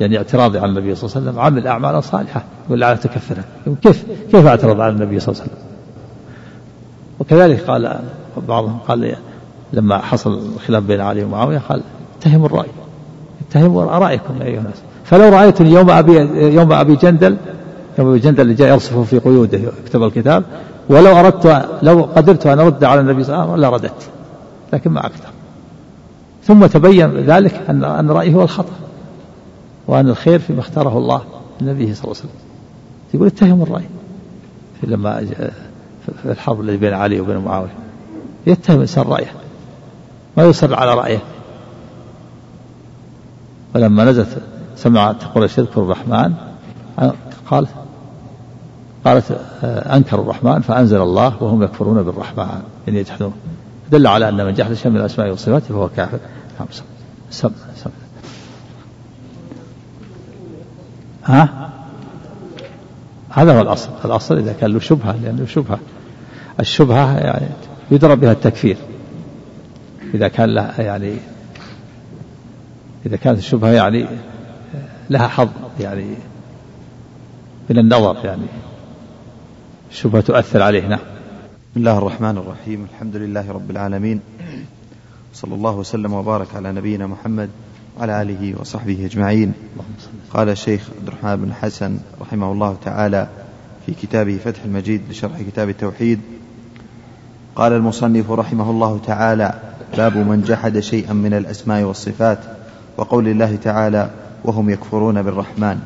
يعني اعتراضي على النبي صلى الله عليه وسلم عمل أعمالا صالحة يقول لا تكفرها كيف كيف أعترض على النبي صلى الله عليه وسلم؟ وكذلك قال بعضهم قال لما حصل الخلاف بين علي ومعاوية قال اتهموا الرأي. اتهموا رأيكم يا أيها الناس. فلو رأيتني يوم أبي يوم أبي جندل يوم أبي جندل اللي جاء يرصف في قيوده يكتب الكتاب ولو أردت لو قدرت أن أرد على النبي صلى الله عليه وسلم لرددت لكن ما أقدر ثم تبين ذلك أن أن رأيه هو الخطأ وأن الخير فيما اختاره الله لنبيه صلى الله عليه وسلم. يقول اتهم الرأي. في لما في الحرب التي بين علي وبين معاوية. يتهم الإنسان رأيه. ما يصر على رأيه. ولما نزلت سمعت قريش يذكر الرحمن قال قالت آه، أنكروا الرحمن فأنزل الله وهم يكفرون بالرحمن. يعني يجحدون. دل على أن من جحد شيئا من الأسماء والصفات فهو كافر. نعم سم سم ها؟ هذا هو الأصل. الأصل إذا كان له شبهة لأنه شبهة. الشبهة يعني يضرب بها التكفير. إذا كان لها يعني إذا كانت الشبهة يعني لها حظ يعني من النظر يعني. الشبهة تؤثر عليه نعم. بسم الله الرحمن الرحيم. الحمد لله رب العالمين. صلى الله وسلم وبارك على نبينا محمد وعلى آله وصحبه أجمعين. قال الشيخ عبد الرحمن بن حسن رحمه الله تعالى في كتابه فتح المجيد لشرح كتاب التوحيد. قال المصنف رحمه الله تعالى باب من جحد شيئا من الأسماء والصفات وقول الله تعالى وهم يكفرون بالرحمن.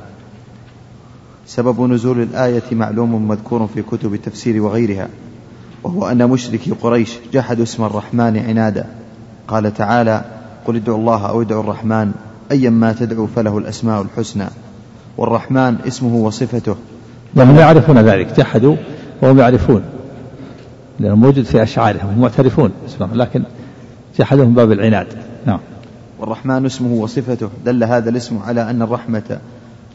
سبب نزول الآية معلوم مذكور في كتب التفسير وغيرها وهو أن مشركي قريش جحدوا اسم الرحمن عنادا. قال تعالى قل ادعوا الله أو ادعوا الرحمن أيا ما تدعوا فله الأسماء الحسنى. والرحمن اسمه وصفته. وهم يعرفون ذلك جحدوا وهم يعرفون. لأنه موجود في أشعارهم هم معترفون لكن جحدهم باب العناد. نعم. والرحمن اسمه وصفته. دل هذا الاسم على أن الرحمة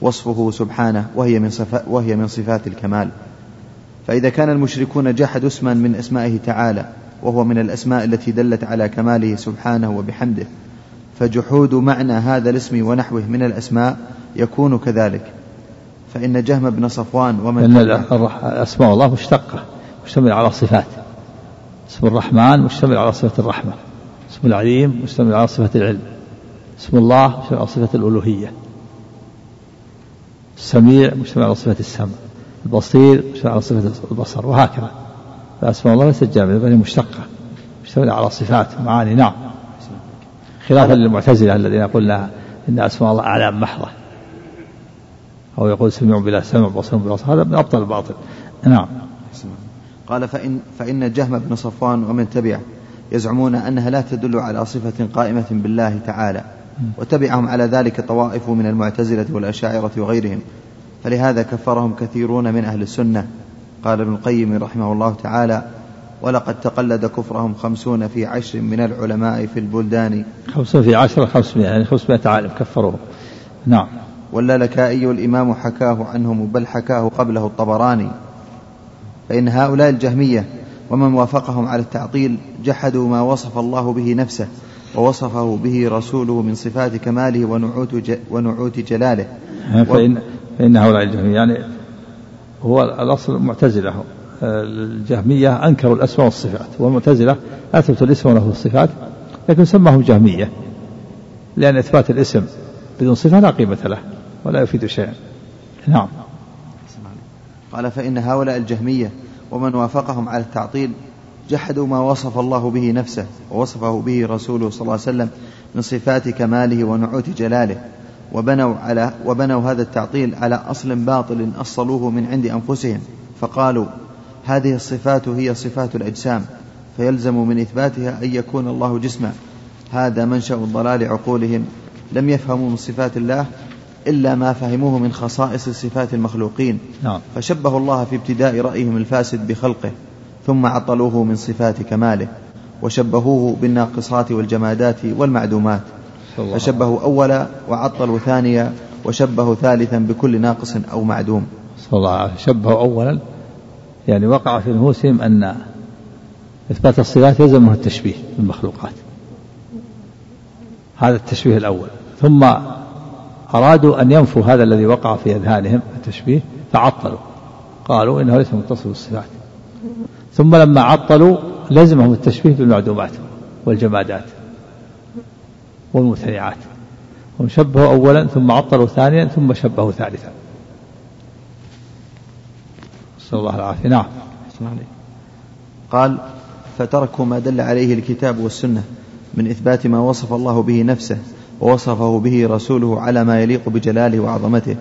وصفه سبحانه وهي من, صفا وهي من صفات الكمال. فإذا كان المشركون جحدوا اسما من أسمائه تعالى وهو من الأسماء التي دلت على كماله سبحانه وبحمده فجحود معنى هذا الاسم ونحوه من الأسماء يكون كذلك. فإن جهم بن صفوان ومن إن أسماء الله مشتقة مشتمل على صفات. اسم الرحمن مشتمل على صفة الرحمة. اسم العليم مشتمل على صفة العلم. اسم الله مشتمل على صفة الألوهية. السميع مشتمل على صفة السمع. البصير مشتمل على صفة البصر. وهكذا. فأسماء الله ليست جامدة بل مشتقة. مشتملة على صفات معاني. نعم. خلافا للمعتزلة الذين يقول إن أسماء الله أعلام محضة. أو يقول سميع بلا سمع بصير بلا بصر هذا من أبطل الباطل. نعم. قال فإن, فإن جهم بن صفوان ومن تبعه. يزعمون أنها لا تدل على صفة قائمة بالله تعالى وتبعهم على ذلك طوائف من المعتزلة والأشاعرة وغيرهم. فلهذا كفرهم كثيرون من أهل السنة. قال ابن القيم رحمه الله تعالى ولقد تقلد كفرهم خمسون في عشر من العلماء في البلدان. خمسون في عشر خمسمائة يعني خمسمائة عالم كفروه نعم. واللالكائي الإمام حكاه عنهم بل حكاه قبله الطبراني. فإن هؤلاء الجهمية ومن وافقهم على التعطيل جحدوا ما وصف الله به نفسه ووصفه به رسوله من صفات كماله ونعوت, ونعوت جلاله. فإن, فإن هؤلاء الجهمية يعني هو الأصل معتزلة الجهمية أنكروا الأسماء والصفات والمعتزلة أثبتوا الاسم وله الصفات لكن سماهم جهمية لأن إثبات الاسم بدون صفة لا قيمة له ولا يفيد شيئا. نعم. قال فإن هؤلاء الجهمية ومن وافقهم على التعطيل جحدوا ما وصف الله به نفسه ووصفه به رسوله صلى الله عليه وسلم من صفات كماله ونعوت جلاله. وبنوا على وبنوا هذا التعطيل على أصل باطل أصلوه من عند أنفسهم. فقالوا هذه الصفات هي صفات الأجسام فيلزم من إثباتها أن يكون الله جسما. هذا منشأ ضلال عقولهم. لم يفهموا من صفات الله إلا ما فهموه من خصائص صفات المخلوقين. نعم. فشبهوا الله في ابتداء رأيهم الفاسد بخلقه ثم عطلوه من صفات كماله وشبهوه بالناقصات والجمادات والمعدومات. فشبهوا أولا وعطلوا ثانيا وشبهوا ثالثا بكل ناقص أو معدوم. صلى الله عليه شبهوا أولا يعني وقع في نفوسهم أن إثبات الصفات يلزمه التشبيه بالمخلوقات هذا التشبيه الأول. ثم أرادوا أن ينفوا هذا الذي وقع في أذهانهم التشبيه فعطلوا. قالوا إنه ليس متصل بالصفات. ثم لما عطلوا لزمهم التشبيه بالمعدومات والجمادات والممتنعات هم شبهوا أولا ثم عطلوا ثانيا ثم شبهوا ثالثا. نسأل الله العافية. نعم. قال فتركوا ما دل عليه الكتاب والسنة من إثبات ما وصف الله به نفسه ووصفه به رسوله على ما يليق بجلاله وعظمته.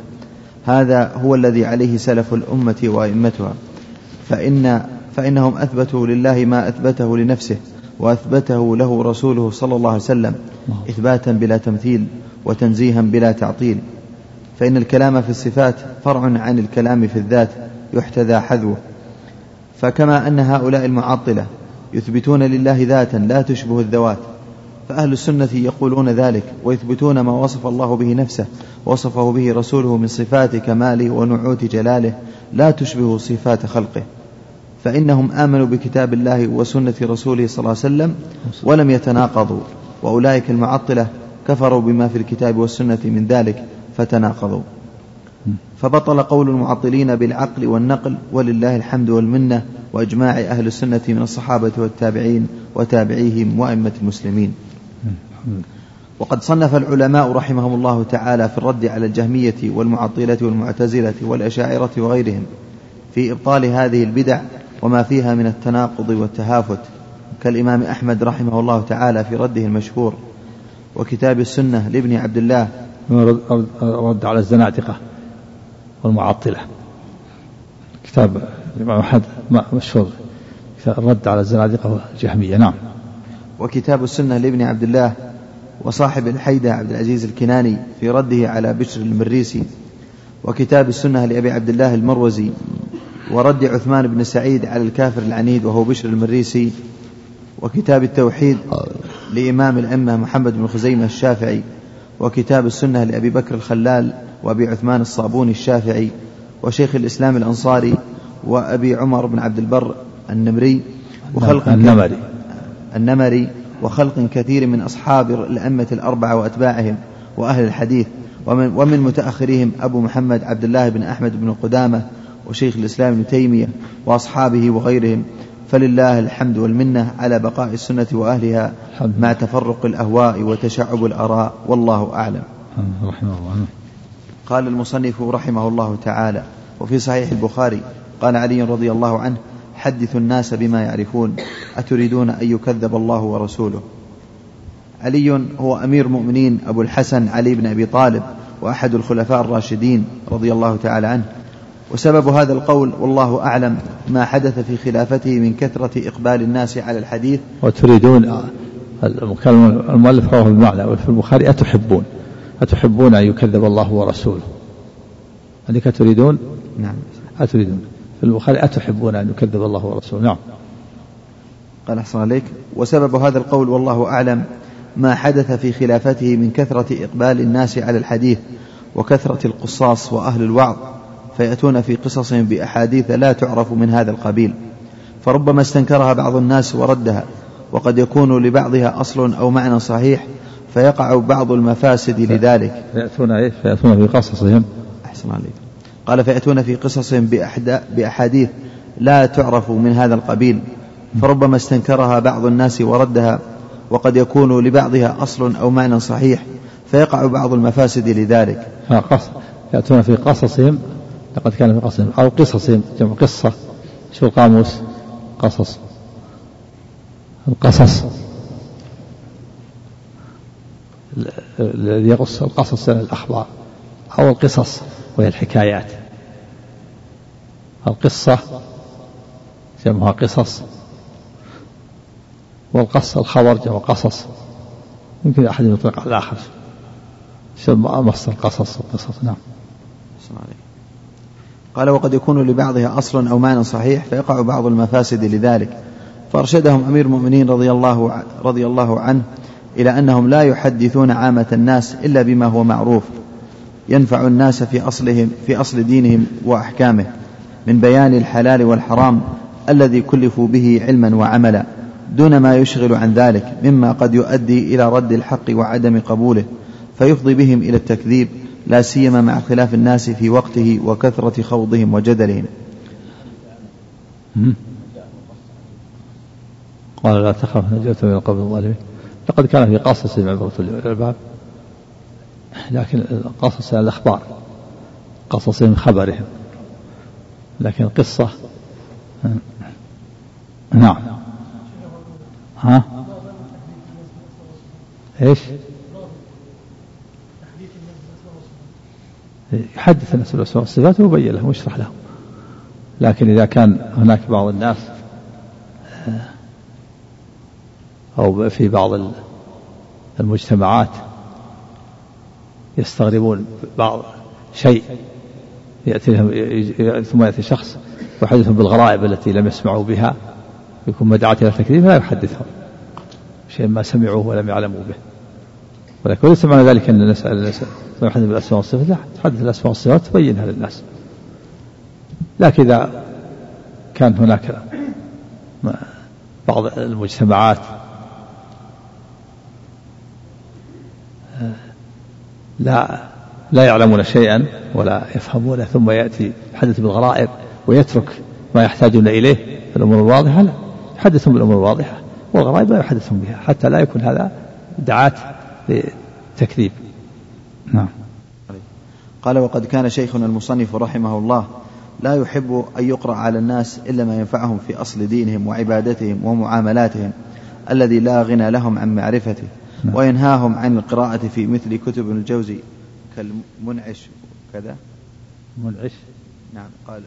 هذا هو الذي عليه سلف الأمة وأئمتها. فإن فإنهم أثبتوا لله ما أثبته لنفسه وأثبته له رسوله صلى الله عليه وسلم إثباتا بلا تمثيل وتنزيها بلا تعطيل. فإن الكلام في الصفات فرع عن الكلام في الذات يحتذى حذوه. فكما أن هؤلاء المعطلة يثبتون لله ذاتا لا تشبه الذوات فأهل السنة يقولون ذلك ويثبتون ما وصف الله به نفسه وصفه به رسوله من صفات كماله ونعوت جلاله لا تشبه صفات خلقه. فإنهم آمنوا بكتاب الله وسنة رسوله صلى الله عليه وسلم ولم يتناقضوا وأولئك المعطلة كفروا بما في الكتاب والسنة من ذلك فتناقضوا. فبطل قول المعطلين بالعقل والنقل ولله الحمد والمنة وإجماع أهل السنة من الصحابة والتابعين وتابعيهم وأئمة المسلمين. وقد صنف العلماء رحمهم الله تعالى في الرد على الجهمية والمعطلة والمعتزلة والأشاعرة وغيرهم في إبطال هذه البدع وما فيها من التناقض والتهافت كالإمام أحمد رحمه الله تعالى في رده المشهور وكتاب السنة لابن عبد الله. رد على الزنادقة والمعطلة. كتاب الإمام أحمد مشهور. الرد على الزنادقة والجهمية. نعم. وكتاب السنة لابن عبد الله وصاحب الحيدة عبد العزيز الكناني في رده على بشر المريسي وكتاب السنة لأبي عبد الله المروزي ورد عثمان بن سعيد على الكافر العنيد وهو بشر المريسي وكتاب التوحيد لإمام الأمة محمد بن خزيمة الشافعي وكتاب السنة لأبي بكر الخلال وأبي عثمان الصابوني الشافعي وشيخ الإسلام الأنصاري وأبي عمر بن عبد البر النمري وخلق النمري. النمري وخلق كثير من أصحاب الأئمة الأربعة وأتباعهم وأهل الحديث ومن, ومن متأخرهم أبو محمد عبد الله بن أحمد بن قدامة وشيخ الإسلام ابن تيمية وأصحابه وغيرهم. فلله الحمد والمنة على بقاء السنة وأهلها مع تفرق الأهواء وتشعب الآراء. والله أعلم. رحمه الله. قال المصنف رحمه الله تعالى وفي صحيح البخاري قال علي رضي الله عنه حدثوا الناس بما يعرفون. أتريدون أن يكذب الله ورسوله؟ علي هو أمير المؤمنين أبو الحسن علي بن أبي طالب وأحد الخلفاء الراشدين رضي الله تعالى عنه. وسبب هذا القول والله أعلم ما حدث في خلافته من كثرة إقبال الناس على الحديث. وتريدون المؤلف رواه بمعنى وفي البخاري أتحبون؟ أتحبون أن يكذب الله ورسوله؟ هذيك تريدون؟ نعم. أتريدون. في البخاري أتحبون أن يكذب الله ورسوله؟ نعم. قال أحسن عليك. وسبب هذا القول والله أعلم ما حدث في خلافته من كثرة إقبال الناس على الحديث وكثرة القصاص وأهل الوعظ فيأتون في قصصهم بأحاديث لا تعرف من هذا القبيل. فربما استنكرها بعض الناس وردها وقد يكون لبعضها أصل أو معنى صحيح فيقع بعض المفاسد لذلك. فيأتون إيه؟ فيأتون في قصصهم. أحسن عليك. قال فيأتون في قصصهم بأحاديث لا تعرف من هذا القبيل فربما استنكرها بعض الناس وردها وقد يكون لبعضها أصل أو معنى صحيح فيقع بعض المفاسد لذلك. يأتون في قصصهم لقد كان في قصصهم أو قصصهم جمع قصة شو القاموس قصص. القصص. الذي يقص القصص الأخبار أو القصص. وهي الحكايات. القصة جمعها قصص. والقص الخبر جمع قصص. يمكن أحد يطلق على الآخر. مصدر قصص القصص نعم. قال وقد يكون لبعضها أصل أو معنى صحيح فيقع بعض المفاسد لذلك. فأرشدهم أمير المؤمنين رضي الله, رضي الله عنه إلى أنهم لا يحدثون عامة الناس إلا بما هو معروف. ينفع الناس في أصلهم في أصل دينهم وأحكامه من بيان الحلال والحرام الذي كلفوا به علما وعملا دون ما يشغل عن ذلك مما قد يؤدي إلى رد الحق وعدم قبوله فيفضي بهم إلى التكذيب لا سيما مع اختلاف الناس في وقته وكثرة خوضهم وجدلهم. قال لا تخف نجوت من القوم الظالمين. لقد كان في قصص عبرة للعباد لكن قصص الأخبار قصص من خبرهم. لكن قصة نعم. ها؟ إيش؟ يحدث الناس بالأسماء والصفات ويبين لهم ويشرح لهم. لكن إذا كان هناك بعض الناس أو في بعض المجتمعات يستغربون بعض شيء يأتي لهم ثم يأتي شخص يحدثهم بالغرائب التي لم يسمعوا بها يكون مدعاة إلى التكذيب لا يحدثهم شيء ما سمعوه ولم يعلموا به. ولكن ليس معنى ذلك أن نسأل يحدث بالأسماء والصفات؟ لا تحدث الأسماء والصفات تبينها للناس. لكن إذا كان هناك بعض المجتمعات لا لا يعلمون شيئا ولا يفهمونه ثم يأتي يحدث بالغرائب ويترك ما يحتاجون إليه في الأمور الواضحة. لا يحدثهم بالأمور الواضحة والغرائب لا يحدثهم بها حتى لا يكون هذا دعاة لتكذيب. نعم. قال وقد كان شيخنا المصنف رحمه الله لا يحب أن يقرأ على الناس إلا ما ينفعهم في أصل دينهم وعبادتهم ومعاملاتهم الذي لا غنى لهم عن معرفته. وينهاهم عن القراءة في مثل كتب ابن الجوزي كالمنعش كذا منعش. نعم قال